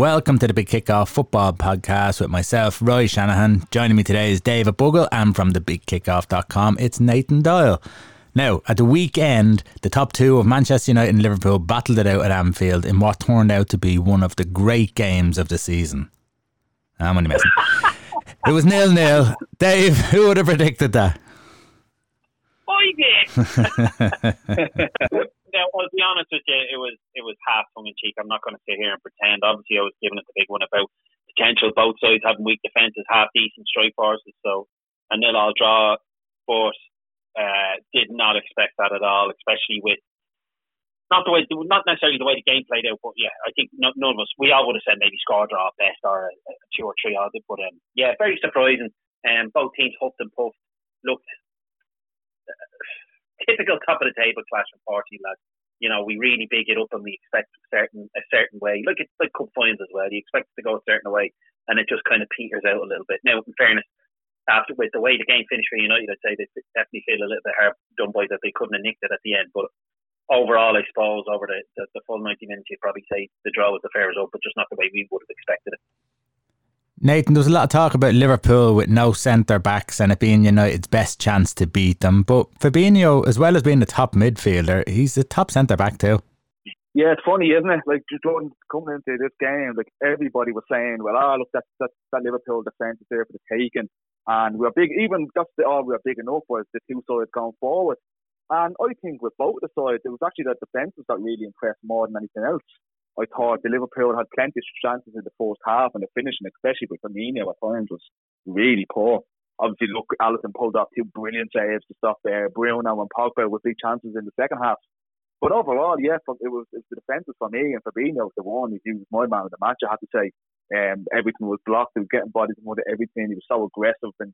Welcome to the Big Kickoff Football Podcast with myself, Roy Shanahan. Joining me today is David Buggle, and from the thebigkickoff.com, it's Nathan Doyle. Now, at the weekend, the top two of Manchester United and Liverpool battled it out at Anfield in what turned out to be one of the great games of the season. Ah, I'm only messing. it was nil nil. Dave, who would have predicted that? I did. now, I'll be honest with you, it was it was half tongue in cheek. I'm not going to sit here and pretend. Obviously, I was giving it the big one about potential both sides having weak defences, half decent strike forces. So a nil all draw, but uh, did not expect that at all, especially with not the way, not necessarily the way the game played out, but yeah, I think none of us, we all would have said maybe score draw best or a, a two or three odd, but um, yeah, very surprising. Um, both teams huffed and puffed, looked typical top of the table clash from party lads. You know, we really big it up and we expect a certain a certain way. Look, it's like cup finals as well. You expect it to go a certain way, and it just kind of peters out a little bit. Now, in fairness, after with the way the game finished for United, I'd say they definitely feel a little bit hard done by that they couldn't have nicked it at the end. But overall, I suppose over the, the, the full 90 minutes, you'd probably say the draw was the fair result, but just not the way we would have expected it. Nathan, there was a lot of talk about Liverpool with no centre backs and it being United's best chance to beat them. But Fabinho, as well as being the top midfielder, he's the top centre back too. Yeah, it's funny, isn't it? Like just coming into this game, like everybody was saying, "Well, ah, look, that that, that Liverpool defence is there for the taking," and we're big. Even that's the all we're big enough was the two sides going forward. And I think with both the sides, it was actually the defences that really impressed more than anything else. I thought the Liverpool had plenty of chances in the first half, and the finishing, especially with Firmino at times, was really poor. Obviously, look, Alisson pulled up two brilliant saves to stop there. Bruno and Pogba with big chances in the second half. But overall, yeah, it was, it was the defences for me and Fabinho was the one. He was my man of the match, I have to say. Um, everything was blocked. He was getting bodies and everything. He was so aggressive and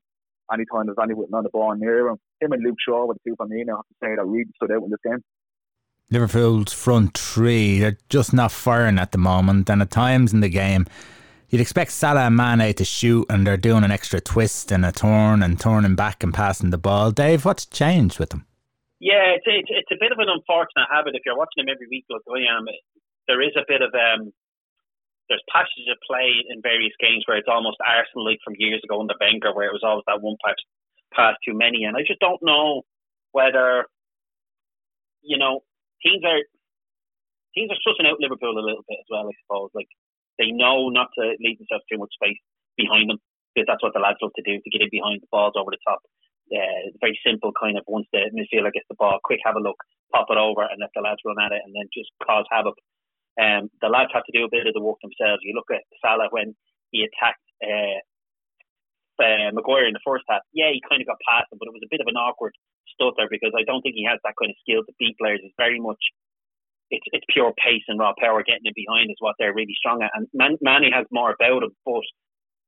anytime there was anyone on the ball near him, him and Luke Shaw with the two Firmino, I have to say, that really stood out in this game. Liverpool's front three, they're just not firing at the moment. And at times in the game, you'd expect Salah and Mane to shoot, and they're doing an extra twist and a turn and turning back and passing the ball. Dave, what's changed with them? Yeah, it's, it's, it's a bit of an unfortunate habit. If you're watching them every week, like I am, there is a bit of um, there's passages of play in various games where it's almost Arsenal like from years ago under Wenger, where it was always that one pass pass too many, and I just don't know whether you know teams are teams are sussing out Liverpool a little bit as well. I suppose like they know not to leave themselves too much space behind them because that's what the lads love to do to get in behind the balls over the top. Uh, very simple kind of once the midfielder gets the ball, quick have a look, pop it over, and let the lads run at it, and then just cause havoc. Um, the lads have to do a bit of the work themselves. You look at Salah when he attacked uh, uh, Maguire in the first half. Yeah, he kind of got past him, but it was a bit of an awkward stutter because I don't think he has that kind of skill to beat players. It's very much it's it's pure pace and raw power. Getting it behind is what they're really strong at. And Man- Manny has more about him, but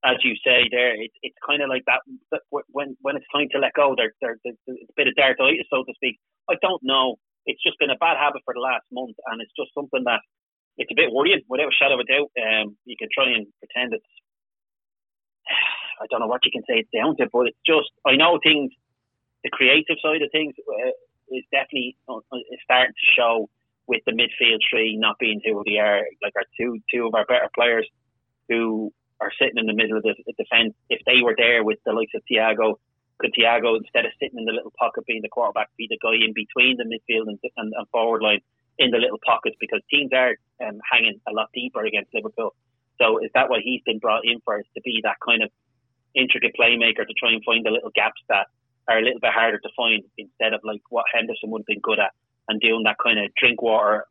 as you say there, it's it's kind of like that, when when it's time to let go, they're, they're, it's a bit of dartitis, so to speak. I don't know. It's just been a bad habit for the last month, and it's just something that it's a bit worrying, without a shadow of a doubt. Um, you can try and pretend it's I don't know what you can say it's down to, but it's just I know things the creative side of things uh, is definitely uh, is starting to show with the midfield three not being who they are. Like our two two of our better players who are sitting in the middle of the, the defence. If they were there with the likes of Thiago, could Thiago instead of sitting in the little pocket being the quarterback, be the guy in between the midfield and, and, and forward line in the little pockets because teams are um, hanging a lot deeper against Liverpool. So is that what he's been brought in for? Is to be that kind of intricate playmaker to try and find the little gaps that are a little bit harder to find instead of like what Henderson would have been good at and doing that kind of drink water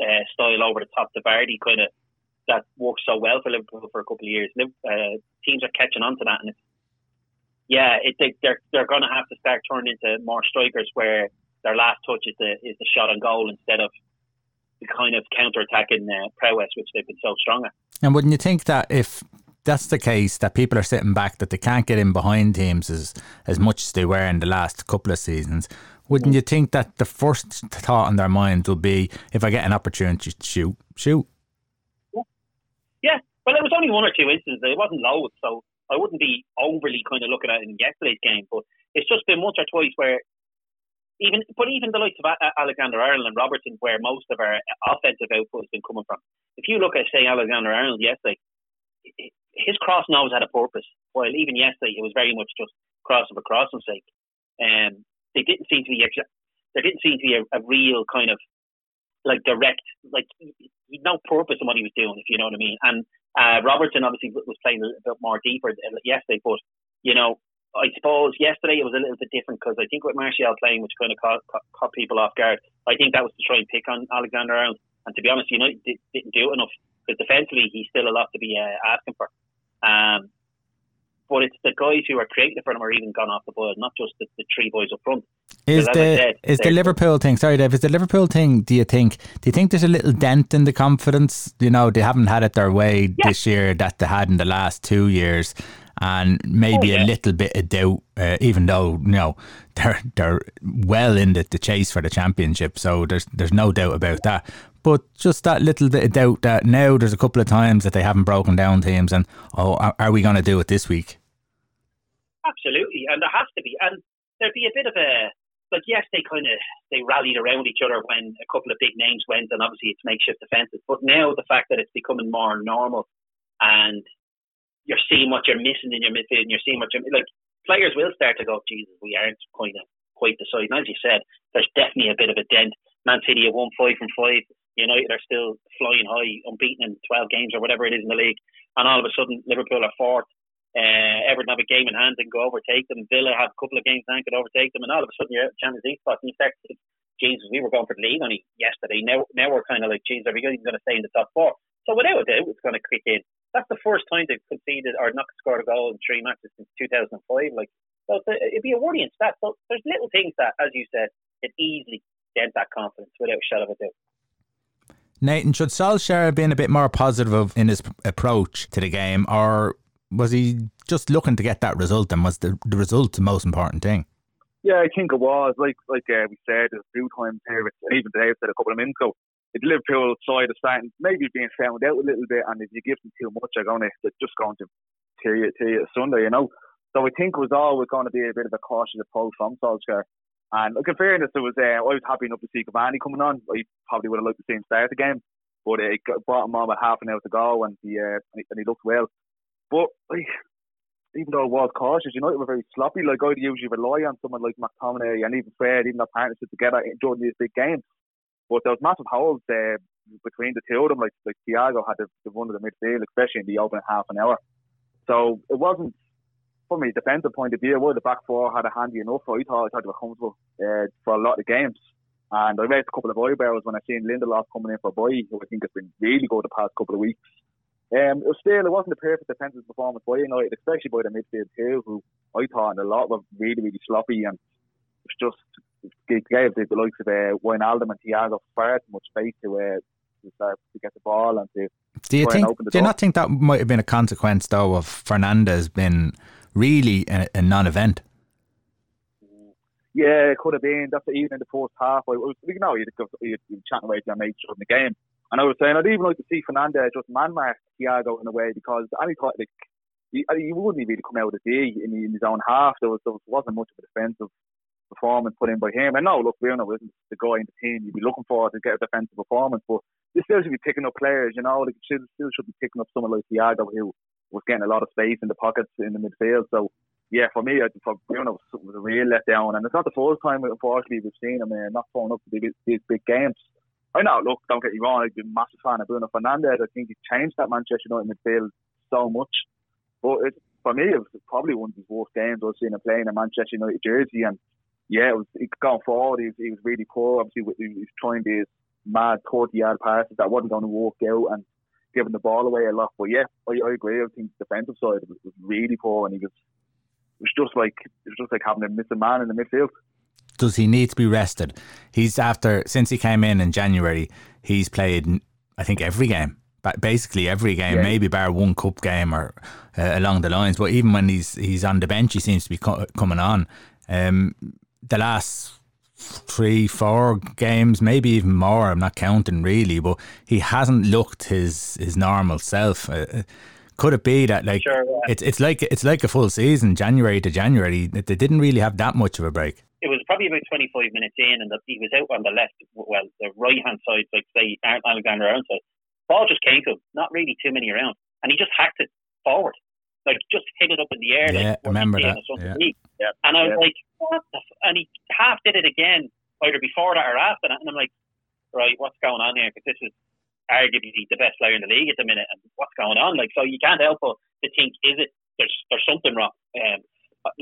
uh, style over the top to Vardy kind of that works so well for Liverpool for a couple of years. Uh, teams are catching on to that, and yeah, it, they, they're they're going to have to start turning into more strikers where their last touch is the is the shot on goal instead of kind of counter attacking uh, prowess which they've been so strong at. And wouldn't you think that if that's the case that people are sitting back that they can't get in behind teams as as much as they were in the last couple of seasons. wouldn't you think that the first thought in their mind will be, if I get an opportunity to shoot, shoot? Yeah, well, it was only one or two instances. It wasn't loads, so I wouldn't be overly kind of looking at it in yesterday's game. But it's just been once or twice where even, but even the likes of Alexander Arnold and Robertson, where most of our offensive output has been coming from. If you look at say Alexander Arnold yesterday, his crossing always had a purpose. While even yesterday, it was very much just crossing for crossing's sake. Um, they didn't seem to be there didn't seem to be a, a real kind of like direct like no purpose in what he was doing, if you know what I mean. And uh, Robertson obviously was playing a little bit more deeper yesterday, but you know I suppose yesterday it was a little bit different because I think with Martial playing, which kind of caught, caught, people off guard, I think that was to try and pick on Alexander Arnold. And to be honest, United did, didn't do enough because defensively he's still a lot to be uh, asking for. Um, but it's the guys who are creating for them are even gone off the board, not just the, the three boys up front. Is the said, is the Liverpool thing? Sorry, Dave. Is the Liverpool thing? Do you think? Do you think there's a little dent in the confidence? You know, they haven't had it their way yeah. this year that they had in the last two years, and maybe oh, yeah. a little bit of doubt. Uh, even though you know they're they're well in the, the chase for the championship, so there's there's no doubt about that but just that little bit of doubt that now there's a couple of times that they haven't broken down teams and oh are we going to do it this week absolutely and there has to be and there'd be a bit of a like yes they kind of they rallied around each other when a couple of big names went and obviously it's makeshift defenses but now the fact that it's becoming more normal and you're seeing what you're missing in your midfield and you're seeing what you're like players will start to go Jesus we aren't of quite the side and as you said there's definitely a bit of a dent Man City have won five from five United are still flying high, unbeaten in 12 games or whatever it is in the league. And all of a sudden, Liverpool are fourth. Uh, Everton have a game in hand and go overtake them. Villa have a couple of games and could overtake them. And all of a sudden, you're Champions League spot. And you start Jesus, we were going for the league only yesterday. Now, now we're kind of like, Jesus, are we going to stay in the top four? So without a doubt, it's going to kick in. That's the first time they've conceded or not scored a goal in three matches since 2005. Like, so it'd be a worrying stat. So there's little things that, as you said, could easily dent that confidence without a shadow of a doubt. Nathan, should Solskjaer have been a bit more positive in his approach to the game, or was he just looking to get that result? And was the, the result the most important thing? Yeah, I think it was. Like like uh, we said, a few times here, and even Dave said a couple of minutes ago, the Liverpool side is starting maybe being found out a little bit, and if you give them too much, they're going to they're just going to tear you tear you Sunday, you know. So I think it was always going to be a bit of a cautious approach from Solskjaer. And look, in fairness, it was uh, I was happy enough to see Cavani coming on. I probably would have liked to see him start the game, but it brought him on with half an hour to go, and he uh, and he looked well. But like, even though it was cautious, you know, it was very sloppy. Like I'd usually rely on someone like McTominay and even Fred, even their partnership together during these big games. But there was massive holes uh, between the two of them. Like like Thiago had the, the run of the midfield, especially in the opening half an hour. So it wasn't from a defensive point of view, well, the back four had a handy enough. I thought I thought they were comfortable uh, for a lot of games. And I raised a couple of eyebrows when I seen Lindelof coming in for Bailly, who I think has been really good the past couple of weeks. Um, it was still, it wasn't a perfect defensive performance by United, especially by the midfield too, who I thought a lot were really, really sloppy and it's just gave the, the likes of uh, Wijnaldum and Thiago far too much space to uh, to start to get the ball and to do you think? do you not think that might have been a consequence though of Fernandes being really a, a non-event. Yeah, it could have been. That's even in the first half. I was, you know, you'd, you'd, you'd chatting away to your mates during the game, and I was saying I'd even like to see Fernandes just man mark Thiago in a way because any thought like he, he wouldn't really come out of the day in, in his own half. There was there wasn't much of a defensive performance put in by him. And no, look, Bruno isn't the guy in the team you'd be looking for to get a defensive performance, but you still should be picking up players. You know, like still, still should be picking up someone like Thiago who was getting a lot of space in the pockets in the midfield. So yeah, for me, for Bruno, it was a real letdown, and it's not the first time, unfortunately, we've seen him uh, not throwing up to these, big games. I know, look, don't get me wrong, I've been a massive fan of Bruno Fernandes. I think he changed that Manchester United midfield so much. But it, for me, it was probably one of his worst games I've seen him playing in a Manchester United jersey. And yeah, it was he going forward. He was, he was really poor. Obviously, he was trying these mad 30 yard passes that wasn't going to work out. And giving the ball away a lot. But yeah, I, I agree. I think the defensive side was, was really poor, and he was it was just like it was just like having to miss a missing man in the midfield. Does he need to be rested? He's after since he came in in January. He's played, I think, every game. Basically every game, yeah. maybe bar one cup game or uh, along the lines. But even when he's he's on the bench, he seems to be co- coming on. Um, the last three, four games, maybe even more. I'm not counting really, but he hasn't looked his his normal self. Uh, uh could it be that like sure, yeah. it's it's like it's like a full season, January to January? They didn't really have that much of a break. It was probably about 25 minutes in, and the, he was out on the left, well, the right hand side, like say Alexander Arnold side. Ball just came to him, not really too many around, and he just hacked it forward like just hit it up in the air. Yeah, like, remember that. Yeah. yeah. And I was yeah. like, what the f-? And he half did it again, either before that or after that. And I'm like, right, what's going on here? Because this is arguably the best player in the league at the minute. And what's going on? Like, so you can't help but to think, is it, there's, there's something wrong. Um,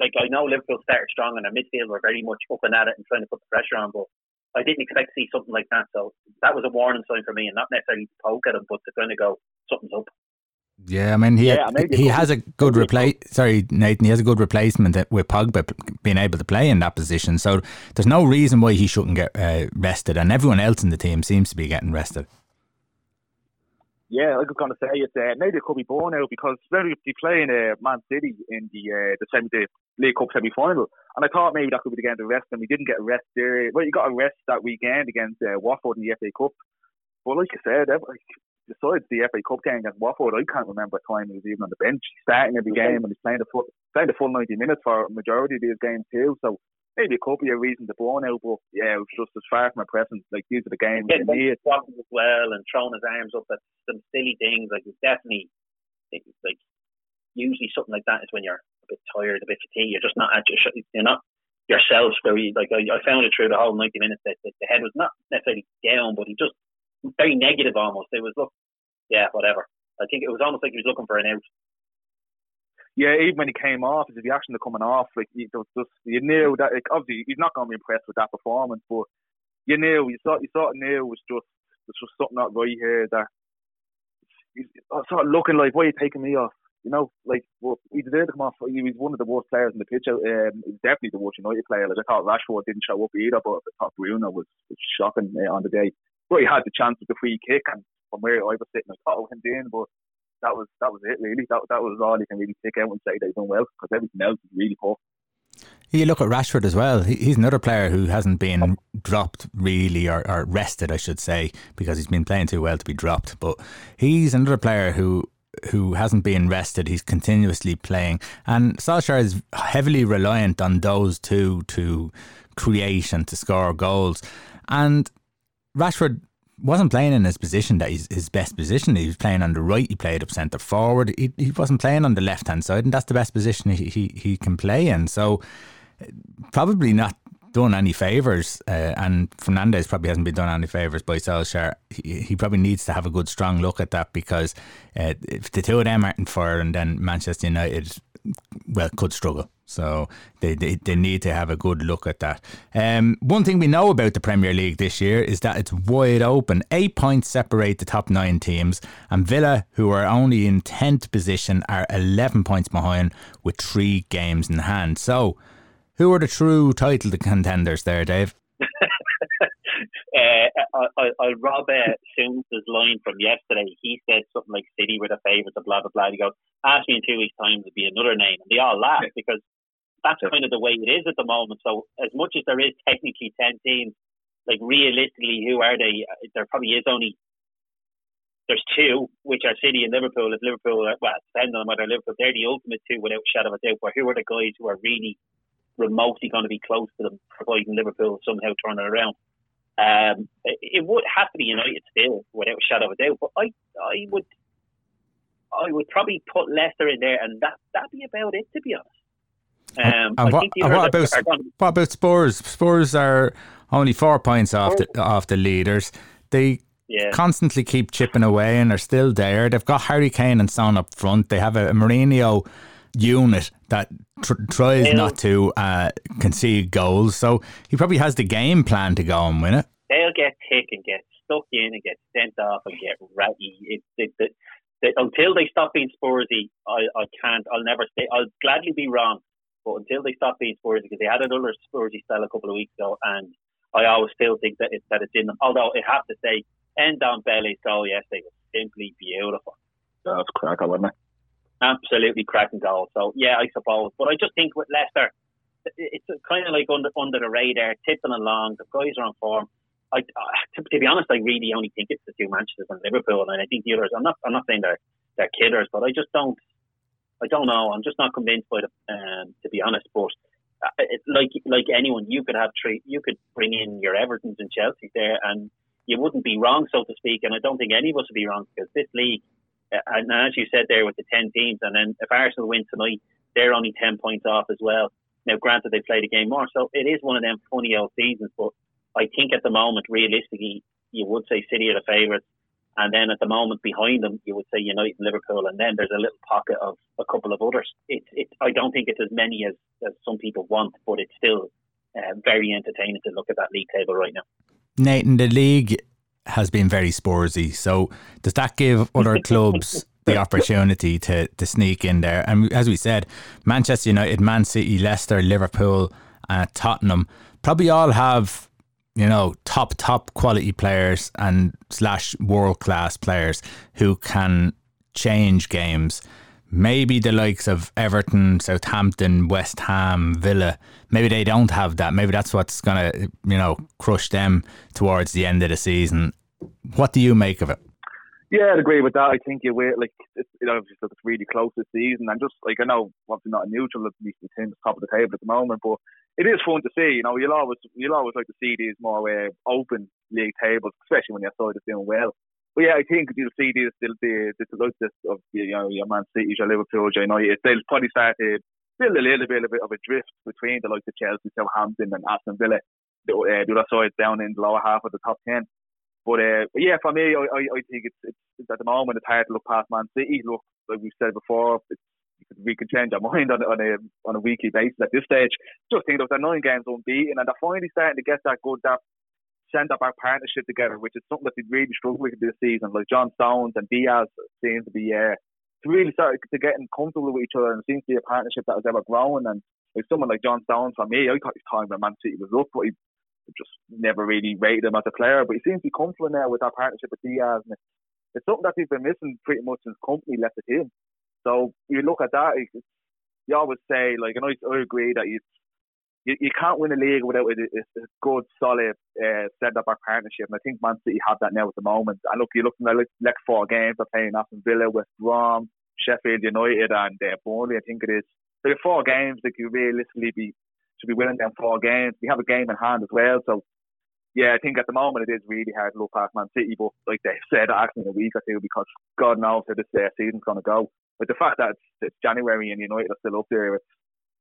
like, I know Liverpool started strong and their midfield were very much up and at it and trying to put the pressure on, but I didn't expect to see something like that. So that was a warning sign for me, and not necessarily to poke at him, but to kind of go, something's up. Yeah, I mean he yeah, he has a good replace. Sorry, Nathan, he has a good replacement with Pogba being able to play in that position. So there's no reason why he shouldn't get uh, rested, and everyone else in the team seems to be getting rested. Yeah, like I was going to say, it's uh, maybe it could be born out because when we playing uh, Man City in the uh, the semi the League Cup semi final, and I thought maybe that could be the game to rest, and we didn't get a rest there. Well, you got a rest that weekend against uh, Watford in the FA Cup. But like I said, besides the FA Cup game against Watford, I can't remember a time he was even on the bench, starting every game, and he's playing the full playing the full ninety minutes for a majority of these games too. So maybe it could be a reason to burn out, but yeah, it was just as far from a presence. Like these are the games. Walking as well and throwing his arms up at some silly things. Like it's definitely like usually something like that is when you're a bit tired, a bit fatigued. You're just not at your you're not yourself. Very like I, I found it through the whole ninety minutes that, that the head was not necessarily down, but he just very negative almost. It was look, yeah, whatever. I think it was almost like he was looking for an out. Yeah, even when he came off, his reaction to coming off, like he was just, you knew that. Like, obviously, he's not going to be impressed with that performance, but you knew, you sort, you sort of knew it was just, there's just something not right here. That he's sort of looking like, why are you taking me off? You know, like well, he deserved to come off. He was one of the worst players in the pitch. Um, he's definitely the worst United player. Like I thought Rashford didn't show up either, but I thought Bruno was, was shocking uh, on the day but he had the chance with the free kick, and from where I was sitting, I thought it went in, but that was that was it really. That that was all you can really take out and say that he's done well because everything else is really poor. You look at Rashford as well. He's another player who hasn't been oh. dropped really, or, or rested, I should say, because he's been playing too well to be dropped. But he's another player who who hasn't been rested. He's continuously playing, and Solskjaer is heavily reliant on those two to create and to score goals. And Rashford wasn't playing in his position that his best position. He was playing on the right. He played up centre forward. He, he wasn't playing on the left hand side, and that's the best position he, he, he can play in. So probably not done any favours. Uh, and Fernandes probably hasn't been done any favours by Solskjaer. He, he probably needs to have a good strong look at that because uh, if the two of them aren't and then Manchester United well could struggle. So they, they, they need to have a good look at that. Um, one thing we know about the Premier League this year is that it's wide open. Eight points separate the top nine teams, and Villa, who are only in 10th position, are 11 points behind with three games in hand. So, who are the true title contenders there, Dave? Uh, I, I, rob uh, Souness' line from yesterday. He said something like City were the favourites and blah, blah, blah. He goes, ask me in two weeks' time to be another name. And they all laugh because that's kind of the way it is at the moment. So as much as there is technically ten teams, like realistically, who are they? There probably is only there's two, which are City and Liverpool. If Liverpool, well, depending on whether Liverpool, they're the ultimate two without a shadow of a doubt. But who are the guys who are really remotely going to be close to them, providing Liverpool somehow turn it around? Um, it, it would have to be United still, without a shadow of a doubt. But I, I would, I would probably put Leicester in there, and that that'd be about it, to be honest. Um, and what, and what about what about Spurs? Spurs are only four points off the off the leaders. They yeah. constantly keep chipping away and are still there. They've got Harry Kane and Son up front. They have a, a Mourinho unit that tr- tries they'll, not to uh, concede goals. So he probably has the game plan to go and win it. They'll get thick and get stuck in and get sent off and get ratty. It, it, it, it, until they stop being Spursy, I, I can't. I'll never say. I'll gladly be wrong. But until they stop being Spursy, because they had another Spursy spell a couple of weeks ago, and I always still think that it's that it's in them. Although I have to say, Ndombele's goal yesterday was simply beautiful. That's cracker, wasn't it? Absolutely cracking goal. So yeah, I suppose. But I just think with Leicester, it's kind of like under under the radar, tipping along. The guys are on form. I, to, to, be honest, I really only think it's the two Manchester and Liverpool, and I think the others. I'm not. I'm not saying they're they're killers, but I just don't. I don't know. I'm just not convinced by them, um, to be honest. But uh, like like anyone, you could have three. You could bring in your Everton's and Chelsea's there, and you wouldn't be wrong, so to speak. And I don't think any of us would be wrong because this league, and as you said there with the ten teams, and then if Arsenal win tonight, they're only ten points off as well. Now, granted, they played a game more, so it is one of them funny old seasons. But I think at the moment, realistically, you would say City are the favourites. And then at the moment behind them, you would say United and Liverpool, and then there's a little pocket of a couple of others. It's, it, I don't think it's as many as, as some people want, but it's still uh, very entertaining to look at that league table right now. Nathan, the league has been very Spursy. So does that give other clubs the opportunity to to sneak in there? And as we said, Manchester United, Man City, Leicester, Liverpool, uh, Tottenham probably all have you know, top top quality players and slash world class players who can change games. Maybe the likes of Everton, Southampton, West Ham, Villa, maybe they don't have that. Maybe that's what's gonna, you know, crush them towards the end of the season. What do you make of it? Yeah, I'd agree with that. I think you wait like it's, it obviously looks really close this season, and just like I know, obviously not a neutral, at least the team's top of the table at the moment, but it is fun to see. You know, you'll always you'll always like to see these more uh, open league tables, especially when your side is doing well. But yeah, I think you'll see these the the, the, the like of you know your Man City, your Liverpool, your United. They'll probably start to build a little bit, a bit of a drift between the likes of Chelsea, Southampton, and Aston Villa. The, uh, the other side down in the lower half of the top ten. But, uh, yeah, for me, I, I, I think it's, it's, at the moment it's hard to look past Man City. Look, like we said before, we can change our mind on, on a on a weekly basis at this stage. Just think of the nine games unbeaten, and they're finally starting to get that good that send up our partnership together, which is something that they really struggled with this season. Like John Stones and Dias seem to be uh, to really start to getting comfortable with each other, and seems to be a partnership that was ever growing. And like someone like John Stones, for me, I thought his time when Man City was up, but he just never really rated him as a player. But he seems to be comfortable now with that partnership with Dias. And it's something that he's been missing pretty much since Kompany left the team. So you look at that, you always say like, and I, I agree that you, you you can't win a league without a, a, a good, solid uh, set-up our partnership. And I think Man City have that now at the moment. And look, you look at the next four games, they're playing Aston Villa, West Brom, Sheffield United, and uh, Burnley. I think it is. There are four games that you realistically be should be winning them four games. We have a game in hand as well, so yeah, I think at the moment it is really hard to look past Man City, but like they said, actually in a week or two because God knows how this uh, season's going to go. But the fact that it's, it's January and United are still up there, it's,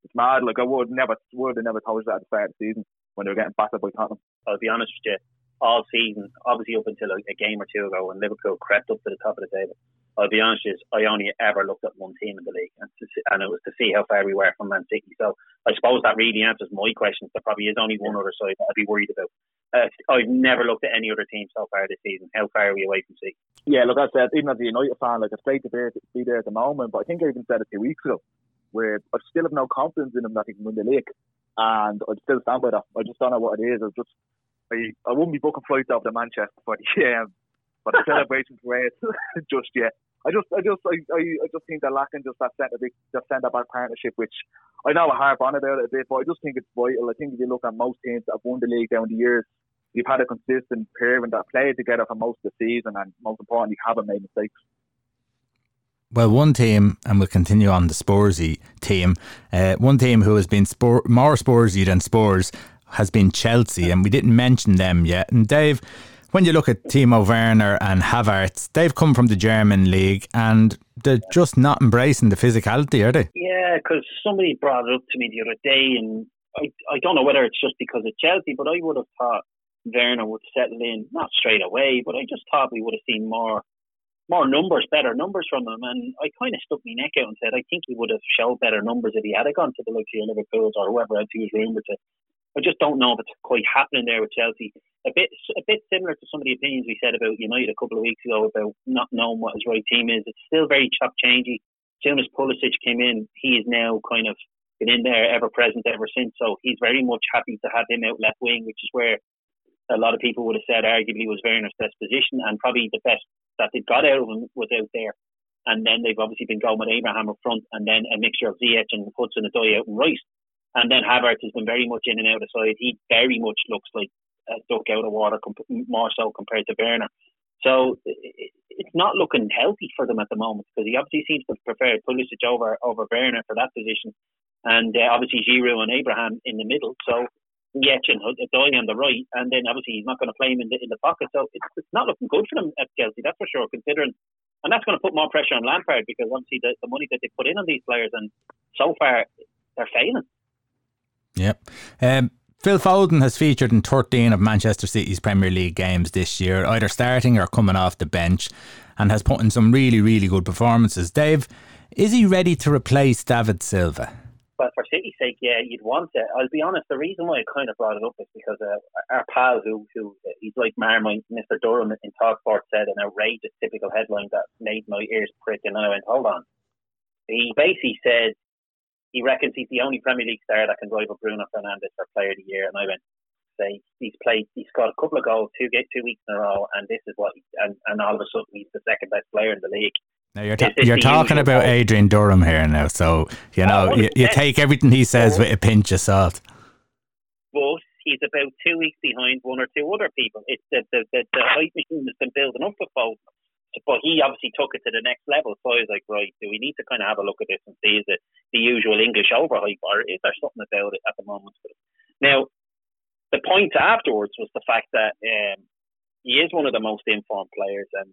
it's mad. Like I would never would have never told you that at the start of the season when they were getting battered by Tottenham. I'll be honest with you, all season, obviously up until a, a game or two ago when Liverpool crept up to the top of the table. I'll be honest with you, I only ever looked at one team in the league, and, to, and it was to see how far we were from Man City. So I suppose that really answers my question. There probably is only one other side that I'd be worried about. Uh, I've never looked at any other team so far this season. How far are we away from City? Yeah, look, I said, even as a United fan, like it's great to be, be there at the moment, but I think I even said it two weeks ago, where I still have no confidence in him that they can win the league, and I still stand by that. I just don't know what it is. I just, I, I wouldn't be booking flights over to Manchester for the um, for the celebration parade just yet. I just, I just, I, I, I just think they're lacking just that centre, that centre back partnership, which I know I harp on about it a bit, but I just think it's vital. I think if you look at most teams that have won the league down the years, you've had a consistent pairing that played together for most of the season, and most importantly, haven't made mistakes. Well, one team, and we'll continue on the Spursy team. Uh, one team who has been spor- more Spursy than Spurs has been Chelsea, and we didn't mention them yet. And Dave, when you look at Timo Werner and Havertz, they've come from the German league, and they're just not embracing the physicality, are they? Yeah, because somebody brought it up to me the other day, and I, I don't know whether it's just because of Chelsea, but I would have thought Werner would settle in, not straight away, but I just thought we would have seen more more numbers, better numbers from him. And I kind of stuck my neck out and said, I think he would have showed better numbers if he had gone to the likes of Liverpool's or whoever else he was rumoured uh, to. I just don't know if it's quite happening there with Chelsea. A bit, a bit similar to some of the opinions we said about United a couple of weeks ago about not knowing what his right team is. It's still very chop changey. As soon as Pulisic came in, he is now kind of been in there, ever present ever since. So he's very much happy to have him out left wing, which is where a lot of people would have said arguably was Werner's best position and probably the best that they've got out of him was out there. And then they've obviously been going with Abraham up front and then a mixture of Ziyech and Hudson Odoi out and right. And then Havertz has been very much in and out of side. He very much looks like a duck out of water, more so compared to Werner. So it's not looking healthy for them at the moment because he obviously seems to prefer Pulisic over over Werner for that position, and uh, obviously Giroud and Abraham in the middle. So And Odoi on the right, and then obviously he's not going to play him in the in the pocket. So it's, it's not looking good for them at Chelsea, that's for sure. Considering, and that's going to put more pressure on Lampard because obviously the, the money that they put in on these players, and so far they're failing. Yep. Um, Phil Foden has featured in 13 of Manchester City's Premier League games this year, either starting or coming off the bench, and has put in some really, really good performances. Dave, is he ready to replace David Silva? Well, for City's sake, yeah, you'd want it. I'll be honest. The reason why I kind of brought it up is because uh, our pal, who who he's like Marmite, Mr. Durham in Talksport, said an outrageous, typical headline that made my ears prick, and I went, "Hold on." He basically said he reckons he's the only Premier League star that can rival Bruno Fernandes for Player of the Year, and I went, "Say he's played, he's got a couple of goals, two two weeks in a row, and this is what, he, and and all of a sudden he's the second best player in the league." Now you're, ta- you're talking about Adrian Durham here now, so you know oh, you, you, take everything he says with a pinch of salt. But he's about two weeks behind one or two other people. It's the the, the, the hype machine has been building up for Foden, but he obviously took it to the next level. So I was like, right, do we need to kind of have a look at this and see is it the usual English overhype or is there something about it at the moment? Now, the point afterwards was the fact that um, he is one of the most informed players and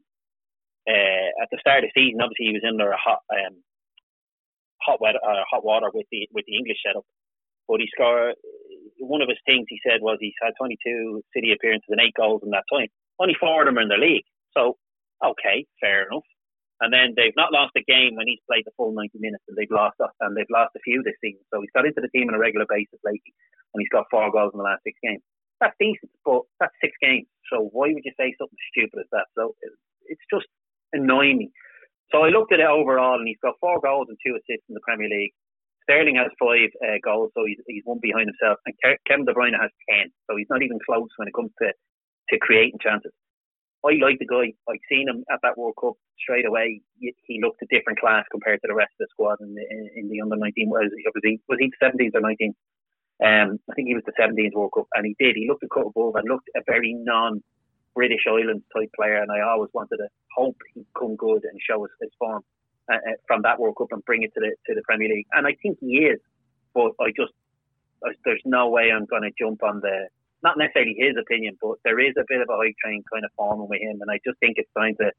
uh, at the start of the season, obviously he was under a hot um, hot weather, uh, hot water with the with the English setup. But he scored. One of his things he said was he's had 22 City appearances and eight goals in that time. Only four of them are in the league. So okay, fair enough. And then they've not lost a game when he's played the full 90 minutes, and they've lost and they've lost a few this season. So he's got into the team on a regular basis lately, and he's got four goals in the last six games. That's decent, but that's six games. So why would you say something stupid as that? So it's just annoy me. So I looked at it overall, and he's got four goals and two assists in the Premier League. Sterling has five uh, goals, so he's, he's one behind himself, and Kevin De Bruyne has ten, so he's not even close when it comes to to creating chances. I like the guy. I've seen him at that World Cup straight away. He looked a different class compared to the rest of the squad in the in the under nineteen. Was he was he was he seventeens or nineteen? Um, I think he was the seventeenth World Cup, and he did. He looked a cut above and looked a very non British Islands type player, and I always wanted to hope he'd come good and show us his form uh, uh, from that World Cup and bring it to the to the Premier League. And I think he is, but I just I, there's no way I'm going to jump on the not necessarily his opinion, but there is a bit of a high train kind of forming with him, and I just think it's time to,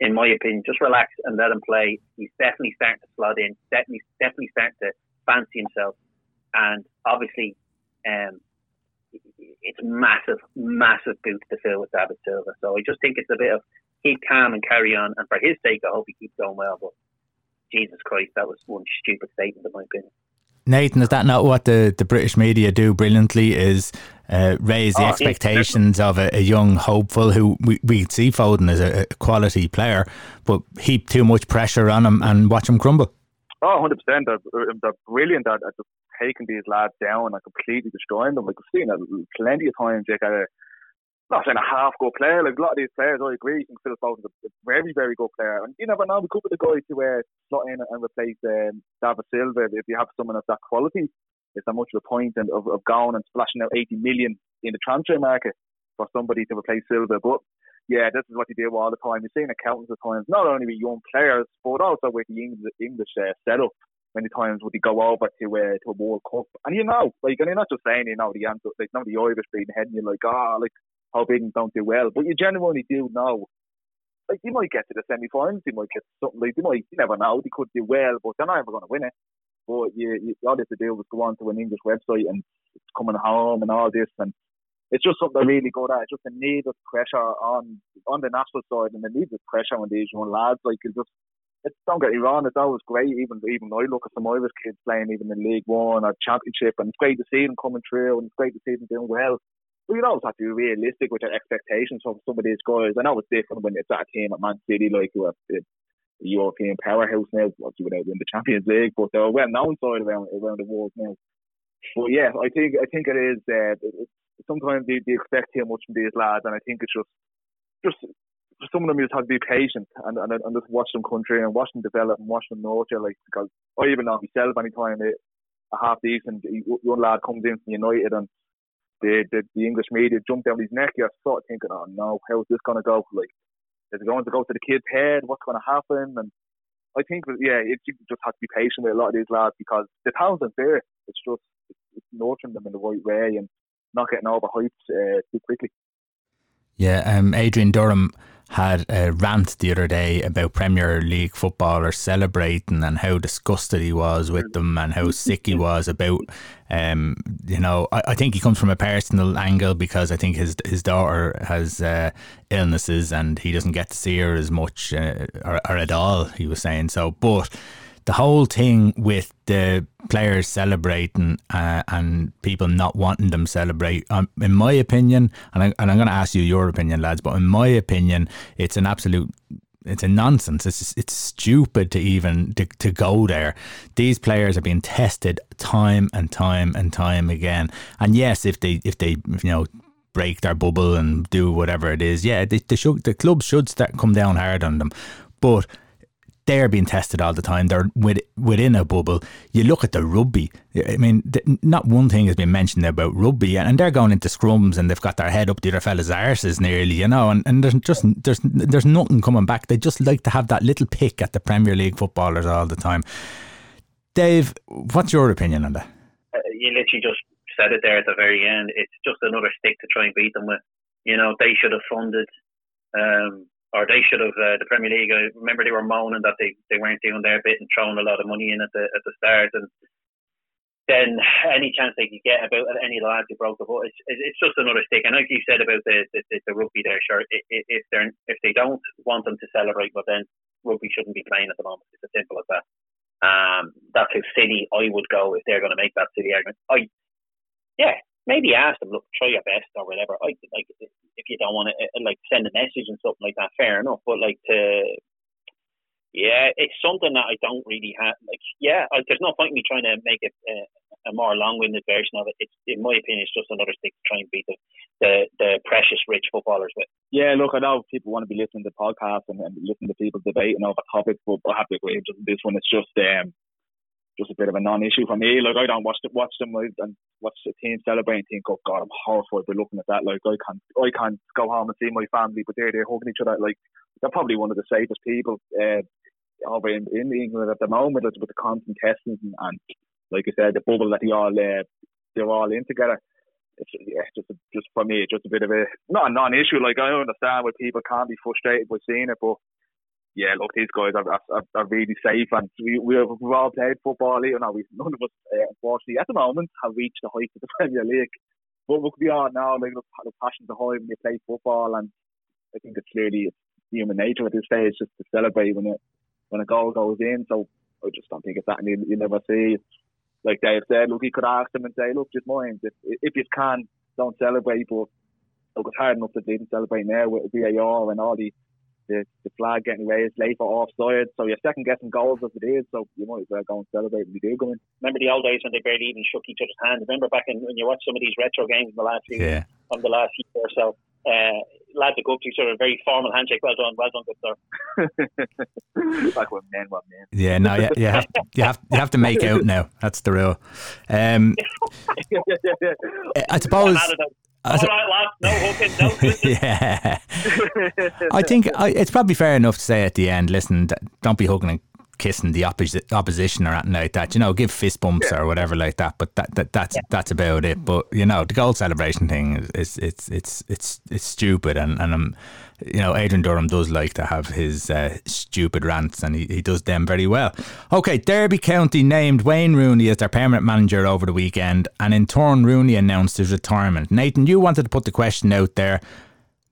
in my opinion, just relax and let him play. He's definitely starting to slot in, definitely definitely starting to fancy himself, and obviously, um, it's massive, massive boots to fill with David Silva. So I just think it's a bit of keep calm and carry on. And for his sake, I hope he keeps going well. But Jesus Christ, that was one stupid statement, in my opinion. Nathan, is that not what the, the British media do brilliantly? Is uh, raise the oh, expectations of a, a, young hopeful who we, we see Foden as a, a, quality player, but heap too much pressure on him and watch him crumble. Oh, 100%. They're, they're brilliant at, at just taking these lads down and completely destroying them. Like we've seen it plenty of times. Like a, not saying a half good player. Like a lot of these players, I agree. I think Phil Foden's a very, very good player. And you never know. We could be the guy to uh, slot in and replace um, David Silva if you have someone of that quality. It's not much of a point of, of going and splashing out 80 million in the transfer market for somebody to replace Silva. But yeah, this is what you do all the time. You're seeing accountants at times, not only with young players, but also with the English, English uh, setup many times would he go over to uh, to a World Cup, and you know, like, and you're not just saying you know the answer, like, not the Irish being head, and you're like, ah, oh, like how big don't do well, but you genuinely do know. Like you might get to the semi-finals, you might get something like you might, you never know. They could do well, but they're not ever going to win it. But you, you, all you have to do is go on to an English website and it's coming home and all this, and it's just something really good at. It's just a need of pressure on on the national side, and the need of pressure on these young lads. Like it's just it's, don't get me wrong, it's always great. Even even I look at some Irish kids playing even in League One or Championship, and it's great to see them coming through, and it's great to see them doing well. But you always have to be realistic with your expectations from some of these guys. I know it's different when it's at a team at Man City, like you have the European powerhouse now, obviously without winning the Champions League, but they're a well-known side around around the world now. But yeah, I think I think it is. Uh, sometimes they, they expect too much from these lads, and I think it's just just for some of them, you just have to be patient and, and, and just watch them country and watch them develop and watch them nurture. Like, because I even know myself anytime it, a half decent young lad comes in from United and the, the the English media jump down his neck. You're sort of thinking, oh no, how's this going to go? Like, is it going to go to the kid's head? What's going to happen? And I think, yeah, it, you just have to be patient with a lot of these lads because the talent's there. It's just it's nurturing them in the right way and not getting overhyped uh, too quickly. Yeah, um, Adrian Durham had a rant the other day about Premier League footballers celebrating and how disgusted he was with them and how sick he was about. Um, you know, I, I, think he comes from a personal angle because I think his his daughter has uh, illnesses and he doesn't get to see her as much uh, or, or at all. He was saying so, but the whole thing with the players celebrating uh, and people not wanting them celebrate, um, in my opinion, and, I, and I'm going to ask you your opinion, lads, but in my opinion, it's an absolute it's a nonsense. It's it's stupid to even to, to go there. These players are being tested time and time and time again. And yes, if they if they you know break their bubble and do whatever it is, yeah, they, they should the club should start come down hard on them. But they're being tested all the time. They're with, within a bubble. You look at the rugby. I mean, not one thing has been mentioned about rugby, and they're going into scrums and they've got their head up the other fella's arses nearly, you know. And, and there's just there's there's nothing coming back. They just like to have that little pick at the Premier League footballers all the time. Dave, what's your opinion on that? Uh, you literally just said it there at the very end. It's just another stick to try and beat them with. You know, they should have funded. Um, or they should have uh, the Premier League. I remember they were moaning that they, they weren't doing their bit and throwing a lot of money in at the at the start, and then any chance they could get about any of the lads who broke the foot, it's, it's just another stick. And like you said about the the, the rugby there, sure, if they're if they don't want them to celebrate, but then rugby shouldn't be playing at the moment. It's as simple as that. Um, that's how silly I would go if they're going to make that silly argument. I, yeah, maybe ask them, look, try your best or whatever. I like if you don't want to uh, like send a message and something like that, fair enough. But like to, yeah, it's something that I don't really have. Like, yeah, I, there's no point in me trying to make it uh, a more long-winded version of it. It's, in my opinion, it's just another stick to try and beat the the, the precious rich footballers with. Yeah, look, I know people want to be listening to podcasts and, and listening to people debating over topics, but I have to agree. Just this one, it's just um, just a bit of a non-issue for me. Like I don't watch the, watch them and watch the team celebrate and think, oh God, I'm horrified by looking at that. Like I can't I can't go home and see my family, but they're they're hugging each other. Like they're probably one of the safest people uh, over in, in England at the moment. with the constant testing and, and, like I said, the bubble that they all uh, they're all in together. It's, yeah, just just for me, just a bit of a not a non-issue. Like I understand where people can't be frustrated with seeing it, but yeah, look, these guys are, are, are really safe, and we we have we've all played football. You know, we none of us, uh, unfortunately, at the moment, have reached the heights of the Premier League. But look, we are now. Like, the, the passion's high when play football, and I think it's clearly human nature at this stage just to celebrate when it when a goal goes in. So I just don't think it's that you, you never see. Like Dave said, look, he could ask them and say, look, just mind if if you can, don't celebrate. But look, it's hard enough to even celebrate now with VAR and all the the, the flag getting raised late for offside. So you're second guessing goals as it is. So you might as well go and celebrate when you do go in. Remember the old days when they barely even shook each other's hands. Remember back in, when you watch some of these retro games in the last few yeah. from the last year or so. Uh, lads that go up to each other, very formal handshake. Well done, well done, good sir. like when men, what men. Yeah, no, yeah, you have, you have you have to make out now. That's the rule. Um, I suppose. All right, lads, no hooking, no yeah. I think I, it's probably fair enough to say at the end, listen, don't be hugging and kissing the opposi- opposition or anything like that. You know, give fist bumps yeah. or whatever like that. But that, that that's yeah. that's about it. But you know, the goal celebration thing is, is it's it's it's it's stupid, and and I'm you know, Adrian Durham does like to have his uh, stupid rants, and he, he does them very well. Okay, Derby County named Wayne Rooney as their permanent manager over the weekend, and in turn, Rooney announced his retirement. Nathan, you wanted to put the question out there: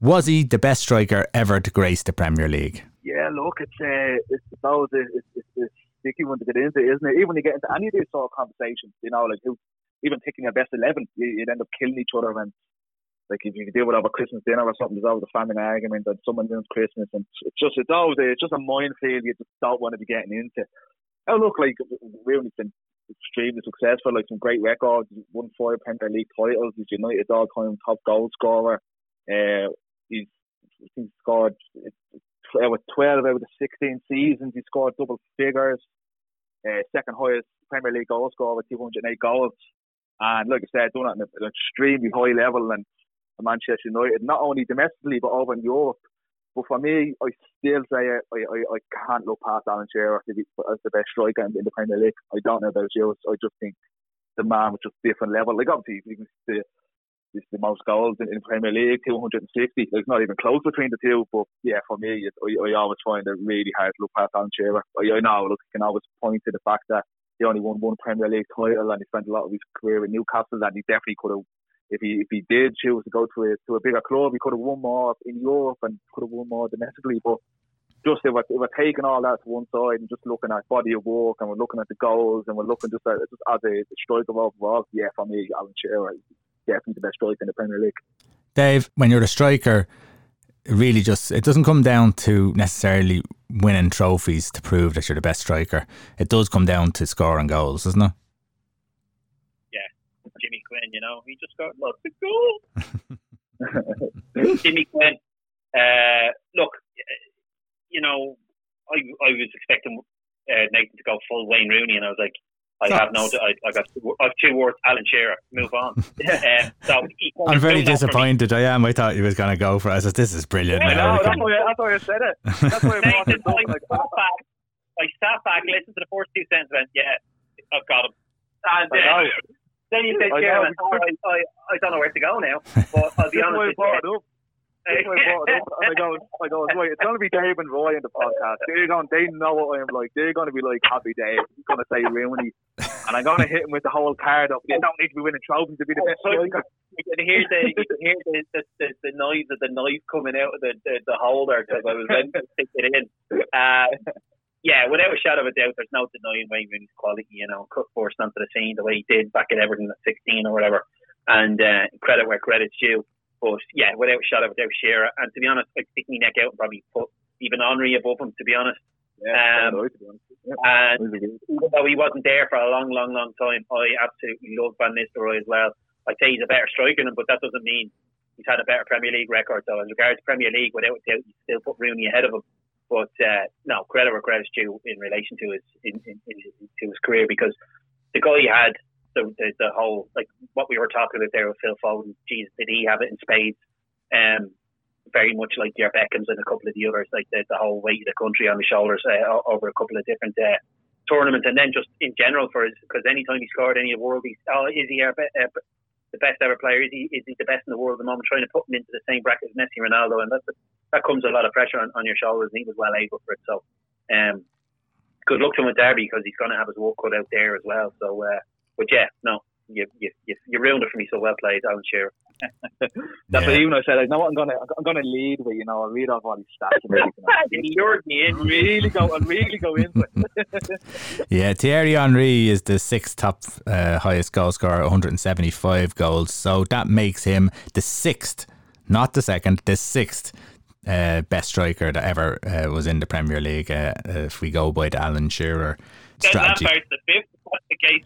Was he the best striker ever to grace the Premier League? Yeah, look, it's uh, it's about it's, it's, it's sticky one to get into, isn't it? Even you get into any of these sort of conversations, you know, like who, even picking a best eleven, you, would end up killing each other and like if you deal with over Christmas dinner or something, there's always a family argument that someone doing Christmas, and it's just it's always a, it's just a minefield you just don't want to be getting into. Oh look, like really been extremely successful, like some great records. Won four Premier League titles. He's United's all-time top goal scorer. Uh, he's he's scored with 12 out of the 16 seasons. He scored double figures. uh, second highest Premier League goal scorer with 208 goals. And like I said, doing it at an extremely high level. And Manchester United, not only domestically but over in Europe. But for me, I still say I, I, I can't look past Alan Shearer as the best striker in, the Premier League. I don't know about you. I just think the man was just different level. Like obviously, can see is the most goals in, in Premier League, 260. There's not even close between the two. But yeah, for me, it, I, I always find it really hard to look past Alan Shearer. I, I know, look, you can always point to the fact that he only won one Premier League title and he spent a lot of his career in Newcastle and he definitely could have if he if he did choose to go to a to a bigger club, he could have won more in Europe and could have won more domestically. But just if we're, if we're taking all that to one side and just looking at body of work and we're looking at the goals and we're looking just, at, just as a striker overall, yeah, for me, Alan Shearer is definitely the best striker in the Premier League. Dave, when you're a striker, it really just it doesn't come down to necessarily winning trophies to prove that you're the best striker. It does come down to scoring goals, doesn't it? Yeah, Jimmy Quinn, you know, he just got lots of goals. Jimmy Quinn, uh, look, you know, I I was expecting uh, Nathan to go full Wayne Rooney, and I was like, I have no. I, I got two, I have two words. Alan Shearer. Move on. um, so I'm very disappointed. I am. I thought he was going to go for. it. I said, "This is brilliant." Yeah, no, that's why, that's why I said it. That's why I, Nathan, I, like sat back, I sat back, listened to the first two sentences, went, "Yeah, I've got him." And uh, then you said, "Shearer." I, I, I don't know where to go now. But I'll be honest. With I go, I go, wait, it's going to be Dave and Roy in the podcast. They're going, they know what I'm like. They're going to be like Happy Dave. He's going to say Rooney, and I'm going to hit him with the whole card up. You don't need to be winning trophies to be the best striker. You can hear the, you can hear the, the, the, the noise of the knife coming out of the, the, the holder because I was ready to stick it in. Uh, yeah, without a shadow of a doubt, there's no denying Wayne Rooney's quality. You know, cut forced onto the scene the way he did back at Everton at 16 or whatever. And uh, credit where credit's due. But yeah, without a shadow of a doubt, Shearer. And to be honest, I'd stick my neck out and probably put even Henry above him, to be honest. Yeah, um, yeah. And even he wasn't there for a long, long, long time, I absolutely love Van Nistelrooy as well. I'd say he's a better striker than him, but that doesn't mean he's had a better Premier League record. So, as regards Premier League, without a doubt, you still put Rooney ahead of him. But uh, no, credit where credit's due in relation to his in, in, in, to his career because the guy had the, the, the whole like what we were talking about there with Phil Foden. Geez, did he have it in spades? Um, very much like your Beckhams and a couple of the others, like the, the whole weight of the country on his shoulders uh, over a couple of different uh, tournaments, and then just in general for his because anytime he scored any of world, he's oh is he our be- uh, the best ever player? Is he is he the best in the world at the moment? Trying to put him into the same bracket as Messi, Ronaldo, and that that comes a lot of pressure on, on your shoulders, and he was well able for it. So, um, good luck to him with Derby because he's going to have his work cut out there as well. So. Uh, but yeah, no, you you you, you ruined it for me. So well played, Alan Shearer. That's yeah. what even I said. I know what I'm gonna I'm gonna lead with. You know, I read off all these stats. and you lured me in. Really go. I really go into it. yeah, Thierry Henry is the sixth top uh, highest goal scorer, 175 goals. So that makes him the sixth, not the second, the sixth uh, best striker that ever uh, was in the Premier League. Uh, if we go by the Alan Shearer strategy. The fifth. What's the case?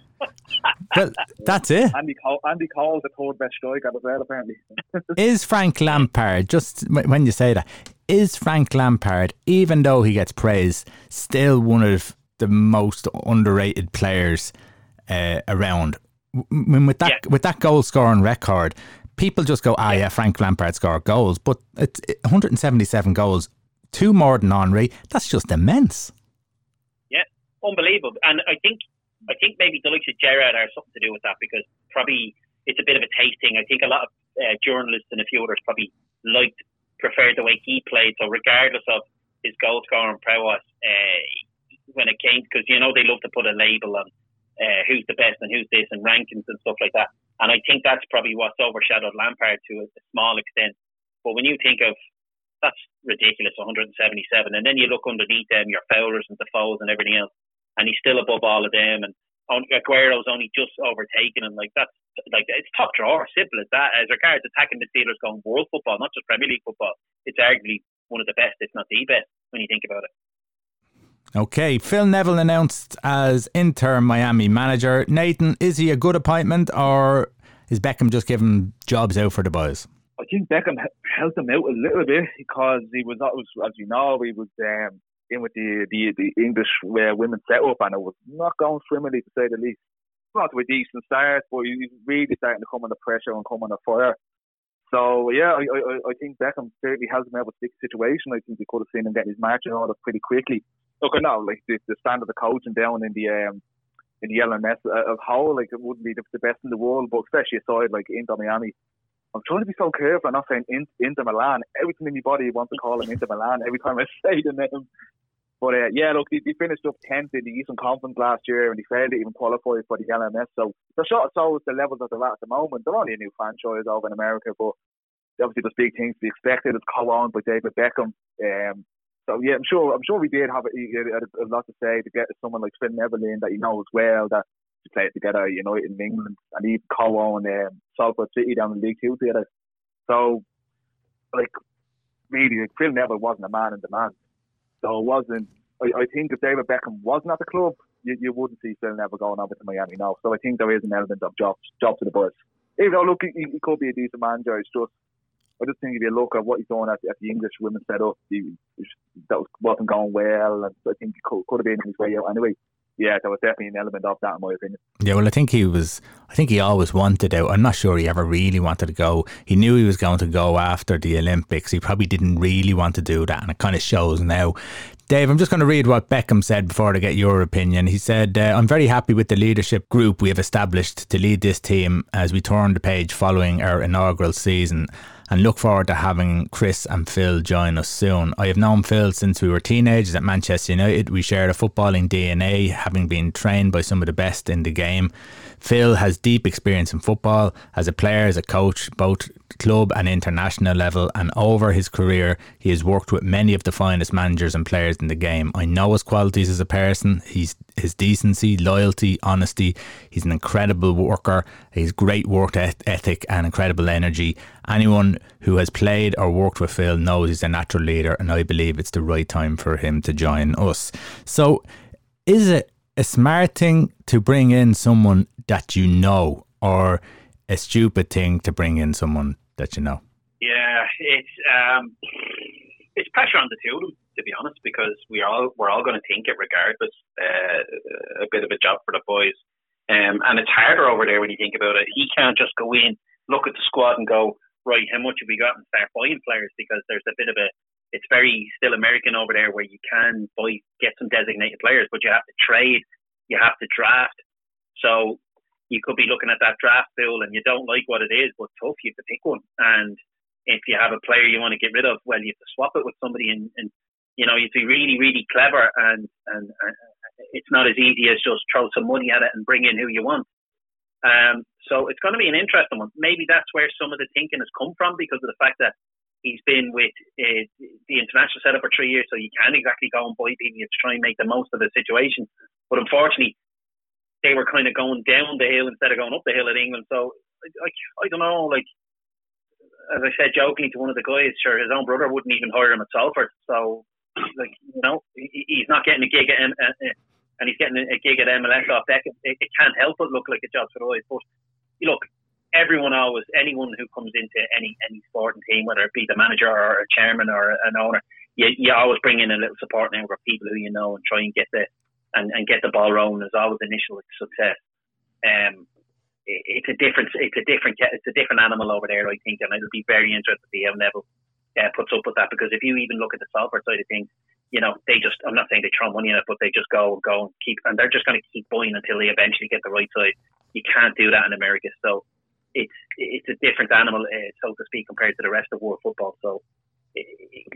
well, that's it. Andy Cole, Andy Cole the third best striker as well, apparently. is Frank Lampard, just when you say that, is Frank Lampard, even though he gets praise, still one of the most underrated players uh, around? When with that yeah. with that goal scoring record, people just go, ah, yeah, yeah Frank Lampard scored goals, but it's 177 goals, two more than Henry. That's just immense. Yeah, unbelievable. And I think I think maybe the likes of Gerrard have something to do with that because probably it's a bit of a tasting. I think a lot of uh, journalists and a few others probably liked, preferred the way he played. So regardless of his goal scoring prowess, uh, when it came, because you know they love to put a label on uh, who's the best and who's this and rankings and stuff like that. And I think that's probably what's overshadowed Lampard to a, a small extent. But when you think of that's ridiculous, 177, and then you look underneath them, your Fowlers and the Defoes and everything else and he's still above all of them. And Aguero's only just overtaken him. Like that's like it's top drawer, simple as that. As regards attacking the midfielders going world football, not just Premier League football, it's arguably one of the best, if not the best, when you think about it. Okay, Phil Neville announced as interim Miami manager. Nathan, is he a good appointment, or is Beckham just giving jobs out for the boys? I think Beckham helped him out a little bit because he was, as you know, he was um, in with the the, the English uh, women setup, and it was not going swimmingly to say the least. Not to a decent start, but he's really starting to come under pressure and come under fire. So yeah, I, I, I think Beckham certainly has him out with a situation. I think he could have seen him getting his marching order pretty quickly. Look, I know like the, the standard of coaching down in the um, in the LMS uh, of how like it wouldn't be the, the best in the world, but especially aside like Inter Miami. I'm trying to be so careful. I'm not saying in, Inter Milan. Everything in my body wants to call him Inter Milan every time I say the name. But uh, yeah, look, they finished up 10th in the Eastern Conference last year and they failed to even qualify for the LMS. So the shot shows the levels that they're at the moment. They're only a new franchise over in America, but obviously there's big things to be expected. It's co-owned by David Beckham. Um, so yeah, I'm sure I'm sure we did have a, a, a, lot to say to get someone like Neville in that he knows well that to play it together, at United in England, and he co-own um, Salford City down in League Two together. So like really, Phil Neville wasn't a man in demand. So it wasn't. I, I think if David Beckham wasn't at the club, you, you wouldn't see Phil Neville going over to Miami now. So I think there is an element of job job to the boys. Even though look, he, he could be a decent manager. It's just I just think if you look at what he's doing at, at the English women's setup, he, that was, wasn't going well, and I think he could, could have been his way out anyway yeah, there was definitely an element of that in my opinion. Yeah, well, I think he was. I think he always wanted out. I'm not sure he ever really wanted to go. He knew he was going to go after the Olympics. He probably didn't really want to do that, and it kind of shows now. Dave, I'm just going to read what Beckham said before to get your opinion. He said, uh, I'm very happy with the leadership group we have established to lead this team as we turn the page following our inaugural season and look forward to having Chris and Phil join us soon. I have known Phil since we were teenagers at Manchester United. We shared a footballing DNA, having been trained by some of the best in the game. Phil has deep experience in football as a player, as a coach, both club and international level, and over his career, he has worked with many of the finest managers and players in the game. I know his qualities as a person. He's his decency, loyalty, honesty. He's an incredible worker. He's great work ethic and incredible energy. Anyone who has played or worked with Phil knows he's a natural leader, and I believe it's the right time for him to join us. So, is it a smart thing to bring in someone that you know, or a stupid thing to bring in someone that you know? Yeah, it's um, it's pressure on the two of them to be honest, because we all we're all going to think it regardless. Uh, a bit of a job for the boys, um, and it's harder over there when you think about it. He can't just go in, look at the squad, and go right. How much have we got, and start buying players because there's a bit of a it's very still American over there where you can buy get some designated players, but you have to trade, you have to draft. So you could be looking at that draft bill and you don't like what it is, but tough, you have to pick one. And if you have a player you want to get rid of, well, you have to swap it with somebody and, and you know, you have to be really, really clever, and, and, it's not as easy as just throw some money at it and bring in who you want. Um, so it's going to be an interesting one. Maybe that's where some of the thinking has come from because of the fact that he's been with uh, the international setup for three years, so you can't exactly go and buy people to try and make the most of the situation. But unfortunately, they were kind of going down the hill instead of going up the hill in England. So, like, I don't know, like as I said jokingly to one of the guys, sure, his own brother wouldn't even hire him at Salford. So like you know, he's not getting a gig at, uh, uh, and he's getting a gig at MLS off deck. It, it can't help but look like a job for the boys. But look, everyone always, anyone who comes into any any sporting team, whether it be the manager or a chairman or an owner, you, you always bring in a little support network of people who you know and try and get the and, and get the ball rolling. There's always initial success. Um, it, it's a different, it's a different, it's a different animal over there, I think, and it'll be very interesting to see how Neville uh, puts up with that because if you even look at the Salford side of things, you know, they just, I'm not saying they throw money in it, but they just go, and go and keep, and they're just going to keep buying until they eventually get the right side. You can't do that in America. So it's, it's a different animal, uh, so to speak, compared to the rest of world football. So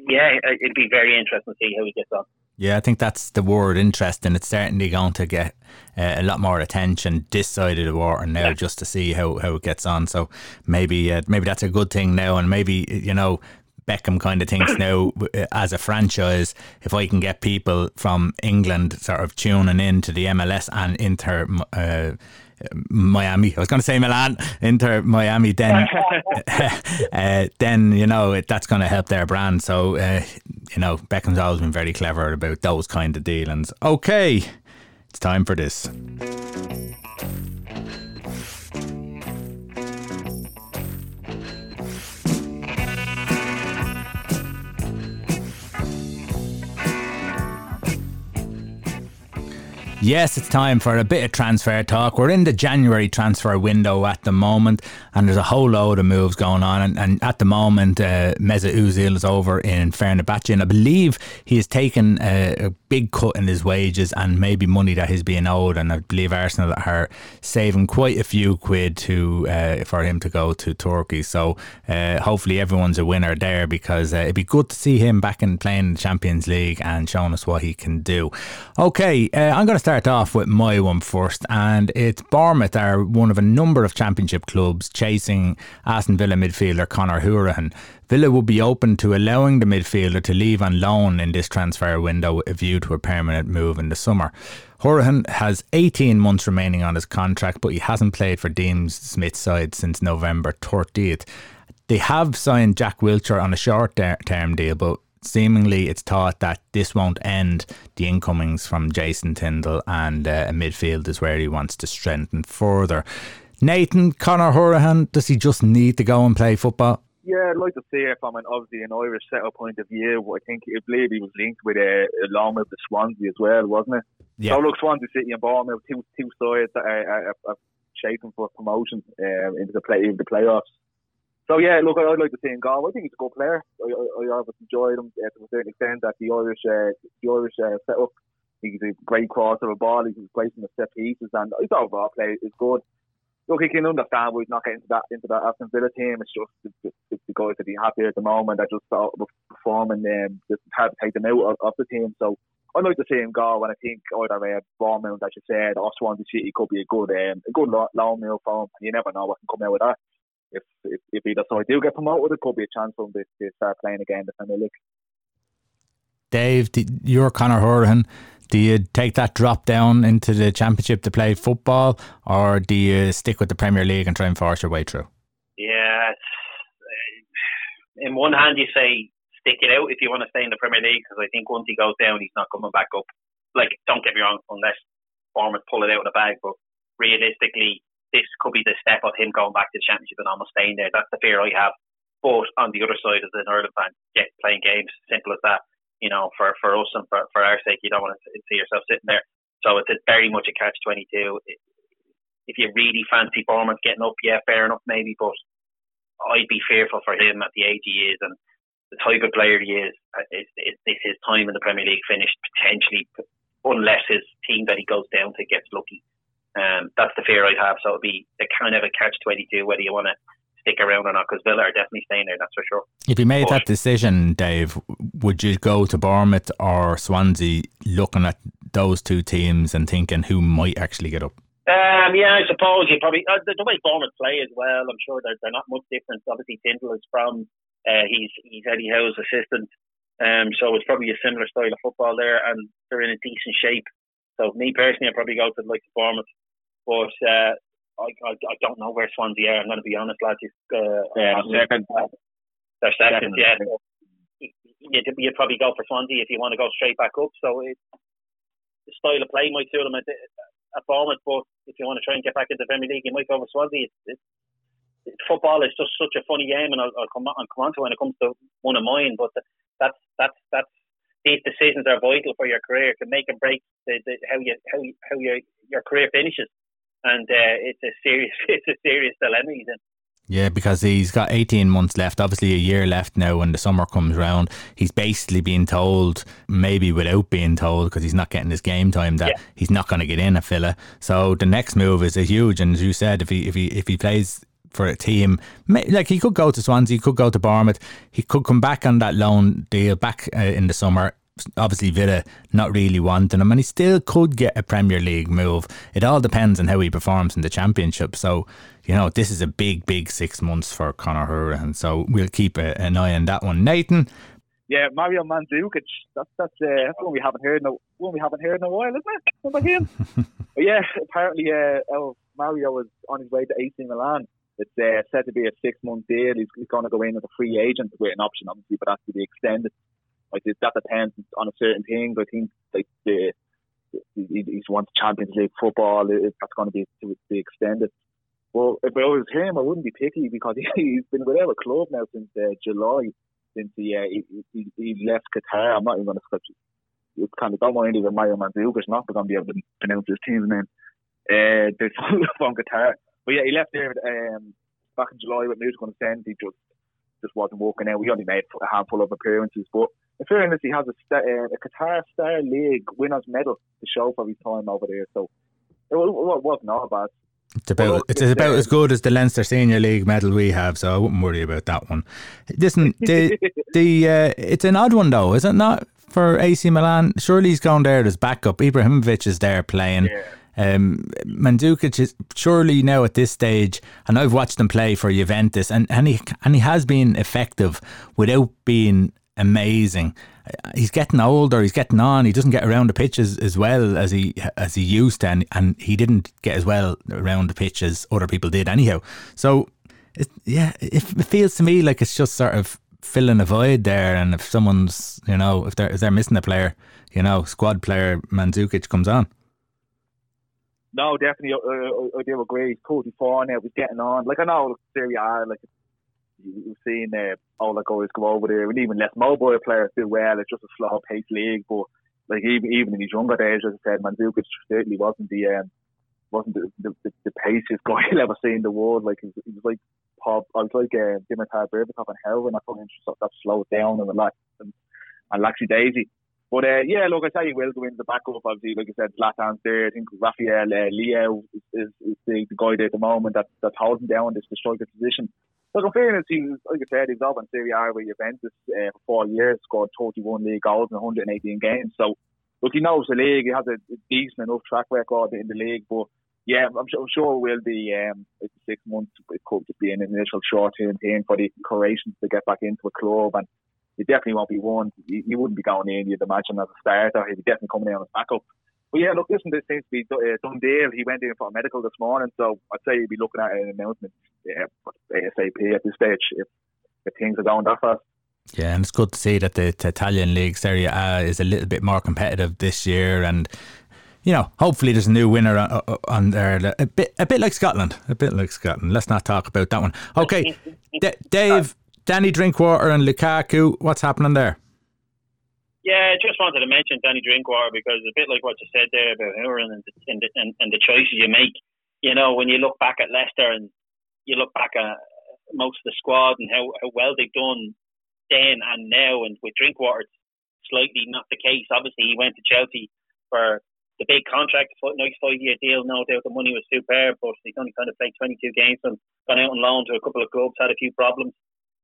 yeah, it'd be very interesting to see how he gets on. Yeah, I think that's the word interesting. It's certainly going to get uh, a lot more attention this side of the water now, yeah. just to see how, how it gets on. So maybe uh, maybe that's a good thing now, and maybe you know Beckham kind of thinks now as a franchise, if I can get people from England sort of tuning in to the MLS and Inter uh, Miami, I was going to say Milan, Inter Miami, then uh, then you know that's going to help their brand. So uh, you know Beckham's always been very clever about those kind of dealings. Okay, it's time for this. Yes, it's time for a bit of transfer talk. We're in the January transfer window at the moment, and there's a whole load of moves going on. And, and at the moment, uh, Mesut Ozil is over in Fenerbahce, and I believe he has taken a, big cut in his wages and maybe money that he's being owed. And I believe Arsenal are saving quite a few quid to uh, for him to go to Turkey. So uh, hopefully everyone's a winner there because uh, it'd be good to see him back in playing the Champions League and showing us what he can do. Okay, uh, I'm going to start off with my one first, and it's Bournemouth are one of a number of championship clubs chasing Aston Villa midfielder Conor Hourihane. Villa would be open to allowing the midfielder to leave on loan in this transfer window with a view to a permanent move in the summer. Hourihane has 18 months remaining on his contract, but he hasn't played for Dean Smith's side since November 30th. They have signed Jack Wilshere on a short term deal, but seemingly it's thought that this won't end the incomings from Jason Tindall and uh, midfield is where he wants to strengthen further. Nathan, Conor Hourihane, does he just need to go and play football? Yeah, I'd like to see it from an obviously an Irish setup point of view. I think I believe he was linked with a, a long the Swansea as well, wasn't it? Yeah. So look, Swansea City and Bournemouth, two two sides that are, are, are shaping for promotion uh, into the play into the playoffs. So yeah, look, I'd like to see him go. I think he's a good player. I, I, I always enjoyed him uh, to a certain extent. That the Irish, uh, the Irish uh, setup. He's a great crosser of a ball. He's great in the set pieces, and his overall play is good. Look, he can understand why he's not getting into that into that Aston Villa team. It's just it's, it's the guys that be happy at the moment. That just start performing. Um, just hard to take them out of, of the team. So I'd like to see him go, and I think either uh, Bournemouth, as you said, or Swansea City could be a good um, a good loan meal for him. And you never know what can come out with that if if, if either side do get promoted, it could be a chance for them to, to start playing again in the Premier League. Dave, you're Conor Hourihane. Do you take that drop down into the Championship to play football, or do you stick with the Premier League and try and force your way through? Yeah, uh, in one hand you say stick it out if you want to stay in the Premier League because I think once he goes down, he's not coming back up. Like, don't get me wrong, unless Bournemouth pull it out of the bag, but realistically, this could be the step of him going back to the championship and almost staying there. That's the fear I have. But on the other side, as an Ireland fan, get playing games, simple as that. You know, for, for us and for, for our sake, you don't want to see yourself sitting there. So it's very much a catch twenty two. If you really fancy Bournemouth getting up, yeah, fair enough, maybe. But I'd be fearful for him at the age he is and the type of player he is. Is, is, is his time in the Premier League finished potentially, unless his team that he goes down to gets lucky. Um, that's the fear I'd have. So it'd be a kind of a catch twenty two whether you want to stick around or not because Villa are definitely staying there. That's for sure. If you made but, that decision, Dave, would you go to Bournemouth or Swansea, looking at those two teams and thinking who might actually get up? Um, yeah, I suppose you probably uh, the, the, way Bournemouth play as well. I'm sure they're, they're not much different. Obviously, Tindall is from uh, he's he's Eddie Howe's assistant, um, so it's probably a similar style of football there, and they're in a decent shape. So me personally, I'd probably go to like Bournemouth. But uh, I, I, I don't know where Swansea are. I'm going to be honest, lads. Uh, yeah, second. They're second, second. yeah. You'd, you'd probably go for Swansea if you want to go straight back up. So it, the style of play might suit them at, at Bournemouth, but if you want to try and get back into the Premier League, you might go for Swansea. It, it, football is just such a funny game, and I'll, I'll come on, I'll come on to when it comes to one of mine. But that's that's that's these decisions are vital for your career. Can make and break the, the, how you how you, how your your career finishes and uh, it's a serious it's a serious dilemma he's in. Yeah, because he's got 18 months left, obviously a year left now when the summer comes round. He's basically being told, maybe without being told, because he's not getting his game time, that yeah. he's not going to get in a filler. So the next move is a huge, and as you said, if he if he if he plays for a team. Like he could go to Swansea, he could go to Bournemouth, he could come back on that loan deal back uh, in the summer obviously Villa not really wanting him, and he still could get a Premier League move. It all depends on how he performs in the Championship. So, you know, this is a big, big six months for Conor Hourihane. So we'll keep a, an eye on that one. Nathan. Yeah, Mario Mandzukic. That's that's uh, that's one we haven't heard in a, one we haven't heard in a while, isn't it? About him? yeah, apparently uh, oh, Mario was on his way to AC Milan. It's uh, said to be a six month deal. He's, he's going to go in as a free agent with an option, obviously, but that's to be extended. Like that depends on a certain things. I think like the he's wants Champions League football. That's going to be to be extended. Well, if I was him, I wouldn't be picky because he's been with our club now since uh, July, since he, uh, he, he, he left Qatar. I'm not even going to it's kind of don't mind even Mario Mandzukic not going to be able to pronounce his team's name. Uh, the on guitar, but yeah, he left there um, back in July with consent. He just just wasn't working out. We only made a handful of appearances, but in fairness, he has a, uh, a Qatar Star League winners medal to show for his time over there. So it, wasn't all bad. It's about it's, it's about as good as the Leinster Senior League medal we have, so I wouldn't worry about that one. Listen, the the uh, it's an odd one though, is it not? For AC Milan, surely he's gone there as backup. Ibrahimovic is there playing. Yeah. Um, Mandzukic is surely now at this stage, and I've watched him play for Juventus, and, and he and he has been effective without being amazing. He's getting older. He's getting on. He doesn't get around the pitches as, well as he as he used to, and, and he didn't get as well around the pitch as other people did anyhow. So, it, yeah, it, it feels to me like it's just sort of filling a void there. And if someone's, you know, if they're if they're missing a player, you know, squad player Mandzukic comes on. No, definitely, I, I, do agree. He's 44 now. He's getting on. Like I know Serie A, like you've seen uh, all the guys go over there, and even less mobile players do well. It's just a slow league, but like even even in his younger days, as I said, Mandzukic certainly wasn't the um, wasn't the, the, the, the paciest guy I've ever seen in the world. Like he, he was like Pop, I was like uh, Dimitar Berbatov and Helvin. I thought him that slowed down and relaxed and, and Laxi-Daisy. But uh, yeah, look, I tell you, will go into the backup. Obviously, like I said, Zlatan's there. I think Rafael uh, Leao is, is, the, the guy there at the moment that that's holding down this the striker position. Look, in fairness, he was, like I said, he was up in Serie A with Juventus uh, for four years, scored 31 league goals in 118 games. So, look, he knows the league. He has a, a decent enough track record in the league. But, yeah, I'm, I'm sure it will be um, six months. It could be an initial short-term thing for the Croatians to get back into a club. And he definitely won't be one. He, he wouldn't be going in, you'd imagine, as a starter. He'd be definitely coming in as backup. But yeah, look, listen, this seems to be uh, done deal. He went in for a medical this morning, so I'd say you'd be looking at an announcement uh, yeah, ASAP at this stage if, if things are going that fast. Yeah, and it's good to see that the, the Italian league Serie A is a little bit more competitive this year, and you know, hopefully there's a new winner on, on, there. A bit, a bit like Scotland, a bit like Scotland. Let's not talk about that one. Okay, D- Dave, Danny Drinkwater, and Lukaku. What's happening there? Yeah, I just wanted to mention Danny Drinkwater because a bit like what you said there about Horan and the, and, and, and the choices you make. You know, when you look back at Leicester and you look back at most of the squad and how, how well they've done then and now, and with Drinkwater, it's slightly not the case. Obviously, he went to Chelsea for the big contract, nice five year deal. No doubt the money was superb, but he's only kind of played 22 games and gone out on loan to a couple of clubs, had a few problems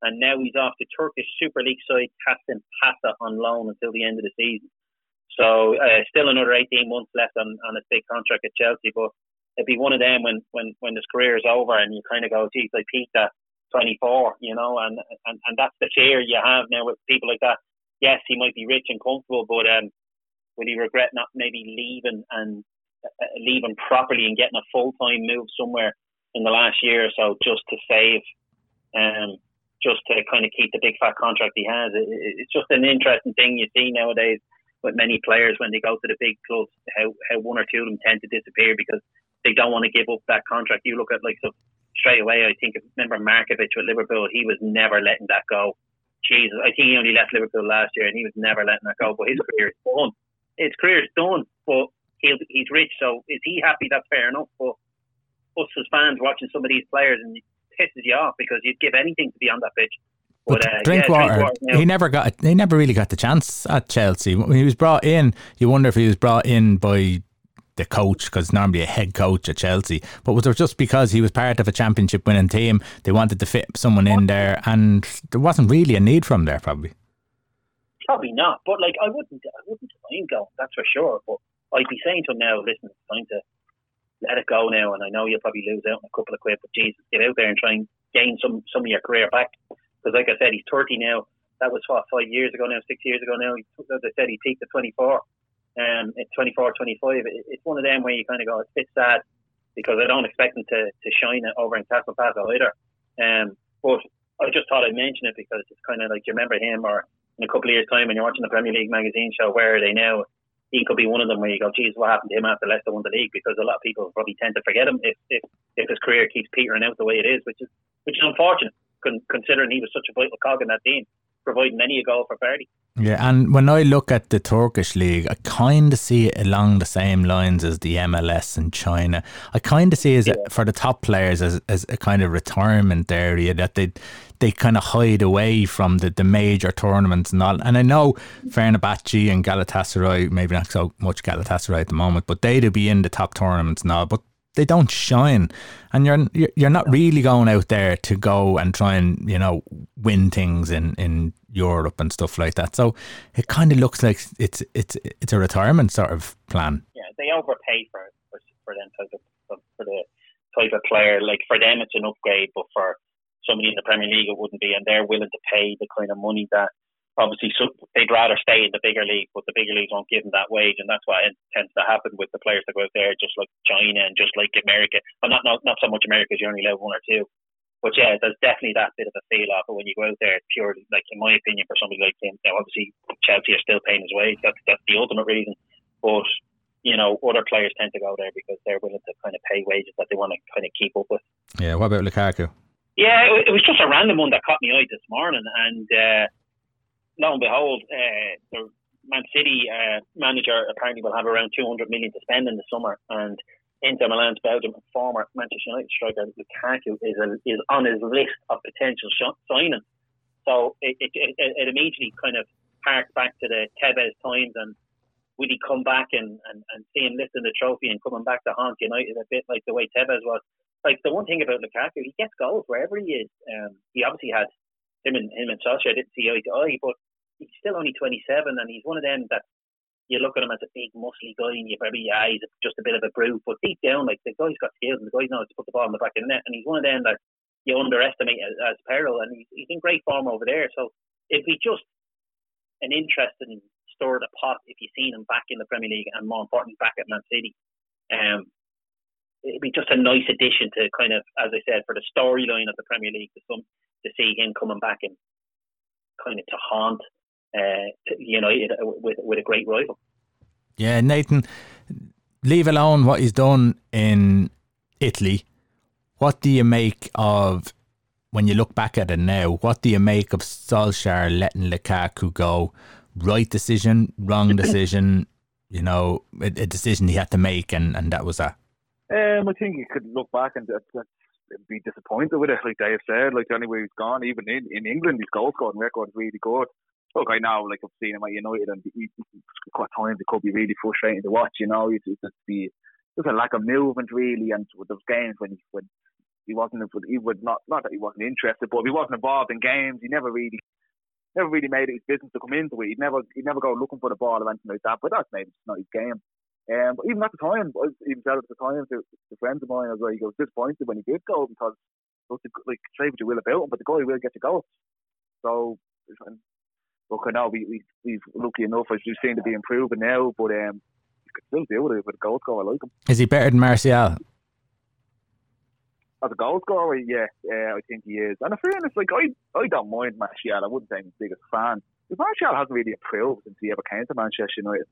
and now he's off to Turkish Super League side Kasim Paşa on loan until the end of the season. So uh, still another 18 months left on, on his big contract at Chelsea, but it'd be one of them when, when, when his career is over and you kind of go, geez, I peaked at 24, you know, and, and, and that's the fear you have now with people like that. Yes, he might be rich and comfortable, but um, will he regret not maybe leaving and uh, leaving properly and getting a full time move somewhere in the last year or so just to save um, just to kind of keep the big fat contract he has. it's just an interesting thing you see nowadays with many players when they go to the big clubs, how, how one or two of them tend to disappear because they don't want to give up that contract. You look at like so straight away. I think remember Markovic with Liverpool, he was never letting that go. Jesus, I think he only left Liverpool last year and he was never letting that go. But his career is done. His career is done. But he'll, he's rich, so is he happy? That's fair enough. But us as fans watching some of these players and pisses you off because you'd give anything to be on that pitch. But, but uh, Drinkwater, yeah, Drinkwater he never got. He never really got the chance at Chelsea. When he was brought in, you wonder if he was brought in by the coach because normally a head coach at Chelsea. But was it just because he was part of a championship winning team? They wanted to fit someone in there, and there wasn't really a need from there, probably. Probably not. But like, I wouldn't. I wouldn't mind going. That's for sure. But I'd be saying to him now, listen, it's time to let it go now. And I know you'll probably lose out on a couple of quid, but Jesus, get out there and try and gain some some of your career back. Because like I said, he's 30 now. That was what five years ago now, six years ago now. As I said, he peaked at 24. Um, at 24, 25. It's one of them where you kind of go, it's a bit sad because I don't expect him to, to shine it over in Castle Pass either. Um, but I just thought I'd mention it because it's kind of like you remember him or in a couple of years' time when you're watching the Premier League magazine show, where are they now? He could be one of them where you go, geez, what happened to him after Leicester won the league? Because a lot of people probably tend to forget him if, if, if his career keeps petering out the way it is, which is which is unfortunate, considering he was such a vital cog in that team, providing any a goal for Vardy. Yeah, and when I look at the Turkish league, I kind of see it along the same lines as the MLS in China. I kind of see it yeah. for the top players as, as a kind of retirement area that they they kind of hide away from the, the major tournaments and all. And I know Fenerbahce and Galatasaray, maybe not so much Galatasaray at the moment, but they'd be in the top tournaments now. But they don't shine, and you're you're not really going out there to go and try and you know win things in in Europe and stuff like that. So it kind of looks like it's it's it's a retirement sort of plan. Yeah, they overpay for for, for them type of for the type of player. Like for them, it's an upgrade, but for somebody in the Premier League, it wouldn't be, and they're willing to pay the kind of money that obviously so they'd rather stay in the bigger league, but the bigger leagues won't give them that wage, and that's what tends to happen with the players that go out there, just like China and just like America. Well, not not not so much America, you only level one or two. But yeah, there's definitely that bit of a feel off. But when you go out there, it's purely like in my opinion, for somebody like him, know, obviously Chelsea are still paying his wage. That's that's the ultimate reason. But you know, other players tend to go there because they're willing to kind of pay wages that they want to kind of keep up with. Yeah. What about Lukaku? Yeah, it, it was just a random one that caught me eye this morning, and uh, lo and behold, uh, the Man City uh, manager apparently will have around 200 million to spend in the summer, and Inter Milan's Belgium former Manchester United striker Lukaku is a, is on his list of potential sh- signings. So it, it, it, it immediately kind of harks back to the Tevez times and would he come back and, and, and see him lifting the trophy and coming back to haunt United a bit like the way Tevez was. Like the one thing about Lukaku, he gets goals wherever he is. Um, he obviously had him and him and Sasha didn't see eye to eye, but he's still only 27, and he's one of them that you look at him as a big muscly guy, and you probably yeah, he's just a bit of a brute, but deep down, like the guy's got skills, and the guy knows to put the ball in the back of the net, and he's one of them that you underestimate as, as peril, and he's, he's in great form over there. So it'd be just an interesting stir the pot if you've seen him back in the Premier League, and more importantly, back at Man City. Um, it'd be just a nice addition to kind of, as I said, for the storyline of the Premier League to some to see him coming back and kind of to haunt uh, United with with a great rival. Yeah, Nathan, leave alone what he's done in Italy. What do you make of when you look back at it now? What do you make of Solskjaer letting Lukaku go? Right decision, wrong decision. you know, a, a, decision he had to make, and, and that was that. Um, I think you could look back and uh, be disappointed with it, like Dave said. Like the only way he's gone, even in, in England, his goal scoring record is really good. Look, I know, like I've seen him at United, and he, quite times it could be really frustrating to watch. You know, it's, just the just a lack of movement really, and with those games when he when he wasn't he would not not that he wasn't interested, but he wasn't involved in games. He never really never really made it his business to come into it. He'd never he'd never go looking for the ball or anything like that. But that's maybe not his game. Um, but even at the time, even said at the time to, to friends of mine, was like, I was disappointed when he did go because, like, say what you will about him, but the guy will get you go. So, look, I know we, we, we've lucky enough, as you seem to be improving now, but um, you could still do it with a goal scorer. I like him. Is he better than Martial? As a goal scorer, yeah, uh, I think he is. And in fairness, like I, I don't mind Martial. I wouldn't say I'm his biggest fan. But Martial hasn't really improved since he ever came to Manchester United.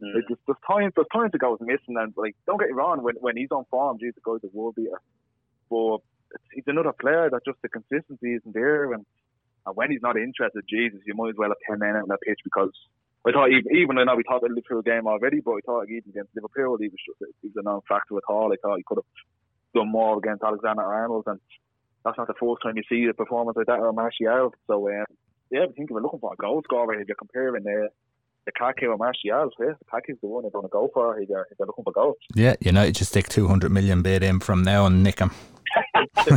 Mm. Like, there's, there's times there's times the goes missing, and like don't get me wrong, when when he's on form, he's the guy's a world beater. But he's another player that just the consistency isn't there, and, and when he's not interested, Jesus, you might as well have ten men out on that pitch because I thought even, even we talked thought the Liverpool game already, but I thought even against Liverpool he was just he was a non-factor at all. I thought he could have done more against Alexander Arnold, and that's not the first time you see a performance like that or Martial. So um, yeah, I think if we're looking for a goal scorer, if you're comparing there Lukaku or Martial, yeah, Lukaku's the one they're going to go for. If they're looking for goals. Yeah, United just stick 200 million bid in from now and nick him. He's,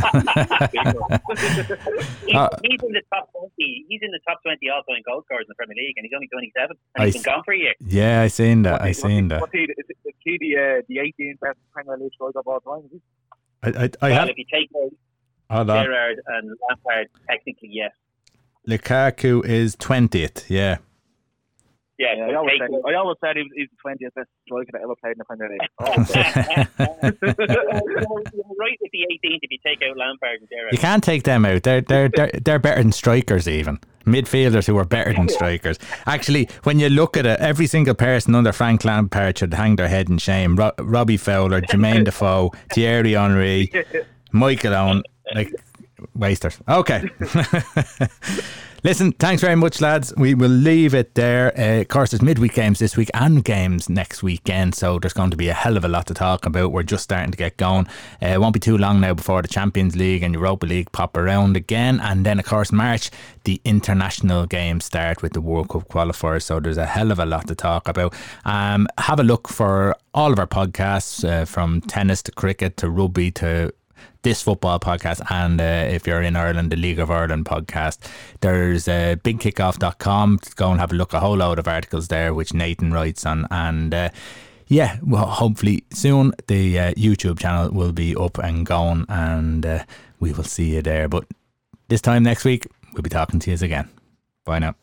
he's, in the top twenty. He's in the top twenty all-time goal scorers in the Premier League, and he's only twenty-seven, and he's I, been gone for a year. Yeah, I seen that. I seen that. What's he, is, is he the uh, the 18th best Premier League striker of all time? I, I, I well, have, if you take out Gerrard and Lampard, technically yes. Lukaku is twentieth. Yeah. Yeah, yeah I, always said, I always said he was, he the 20th best striker that ever played in the Premier League. Oh, right with the 18th if you take out Lampard and Gerrard. You can't take them out. They're, they're, they're, they're better than strikers, even. Midfielders who are better than strikers. Actually, when you look at it, every single person under Frank Lampard should hang their head in shame. Ro- Robbie Fowler, Jermaine Defoe, Thierry Henry, Michael Owen. Like, wasters. Okay. Listen, thanks very much, lads. We will leave it there. Uh, of course, there's midweek games this week and games next weekend, so there's going to be a hell of a lot to talk about. We're just starting to get going. Uh, it won't be too long now before the Champions League and Europa League pop around again, and then of course March the international games start with the World Cup qualifiers. So there's a hell of a lot to talk about. Um, have a look for all of our podcasts uh, from tennis to cricket to rugby to this football podcast and uh, if you're in Ireland, the League of Ireland podcast. There's uh, bigkickoff.com. Go and have a look. A whole load of articles there, which Nathan writes on. And uh, yeah, well, hopefully soon the uh, YouTube channel will be up and going and uh, we will see you there. But this time next week, we'll be talking to you again. Bye now.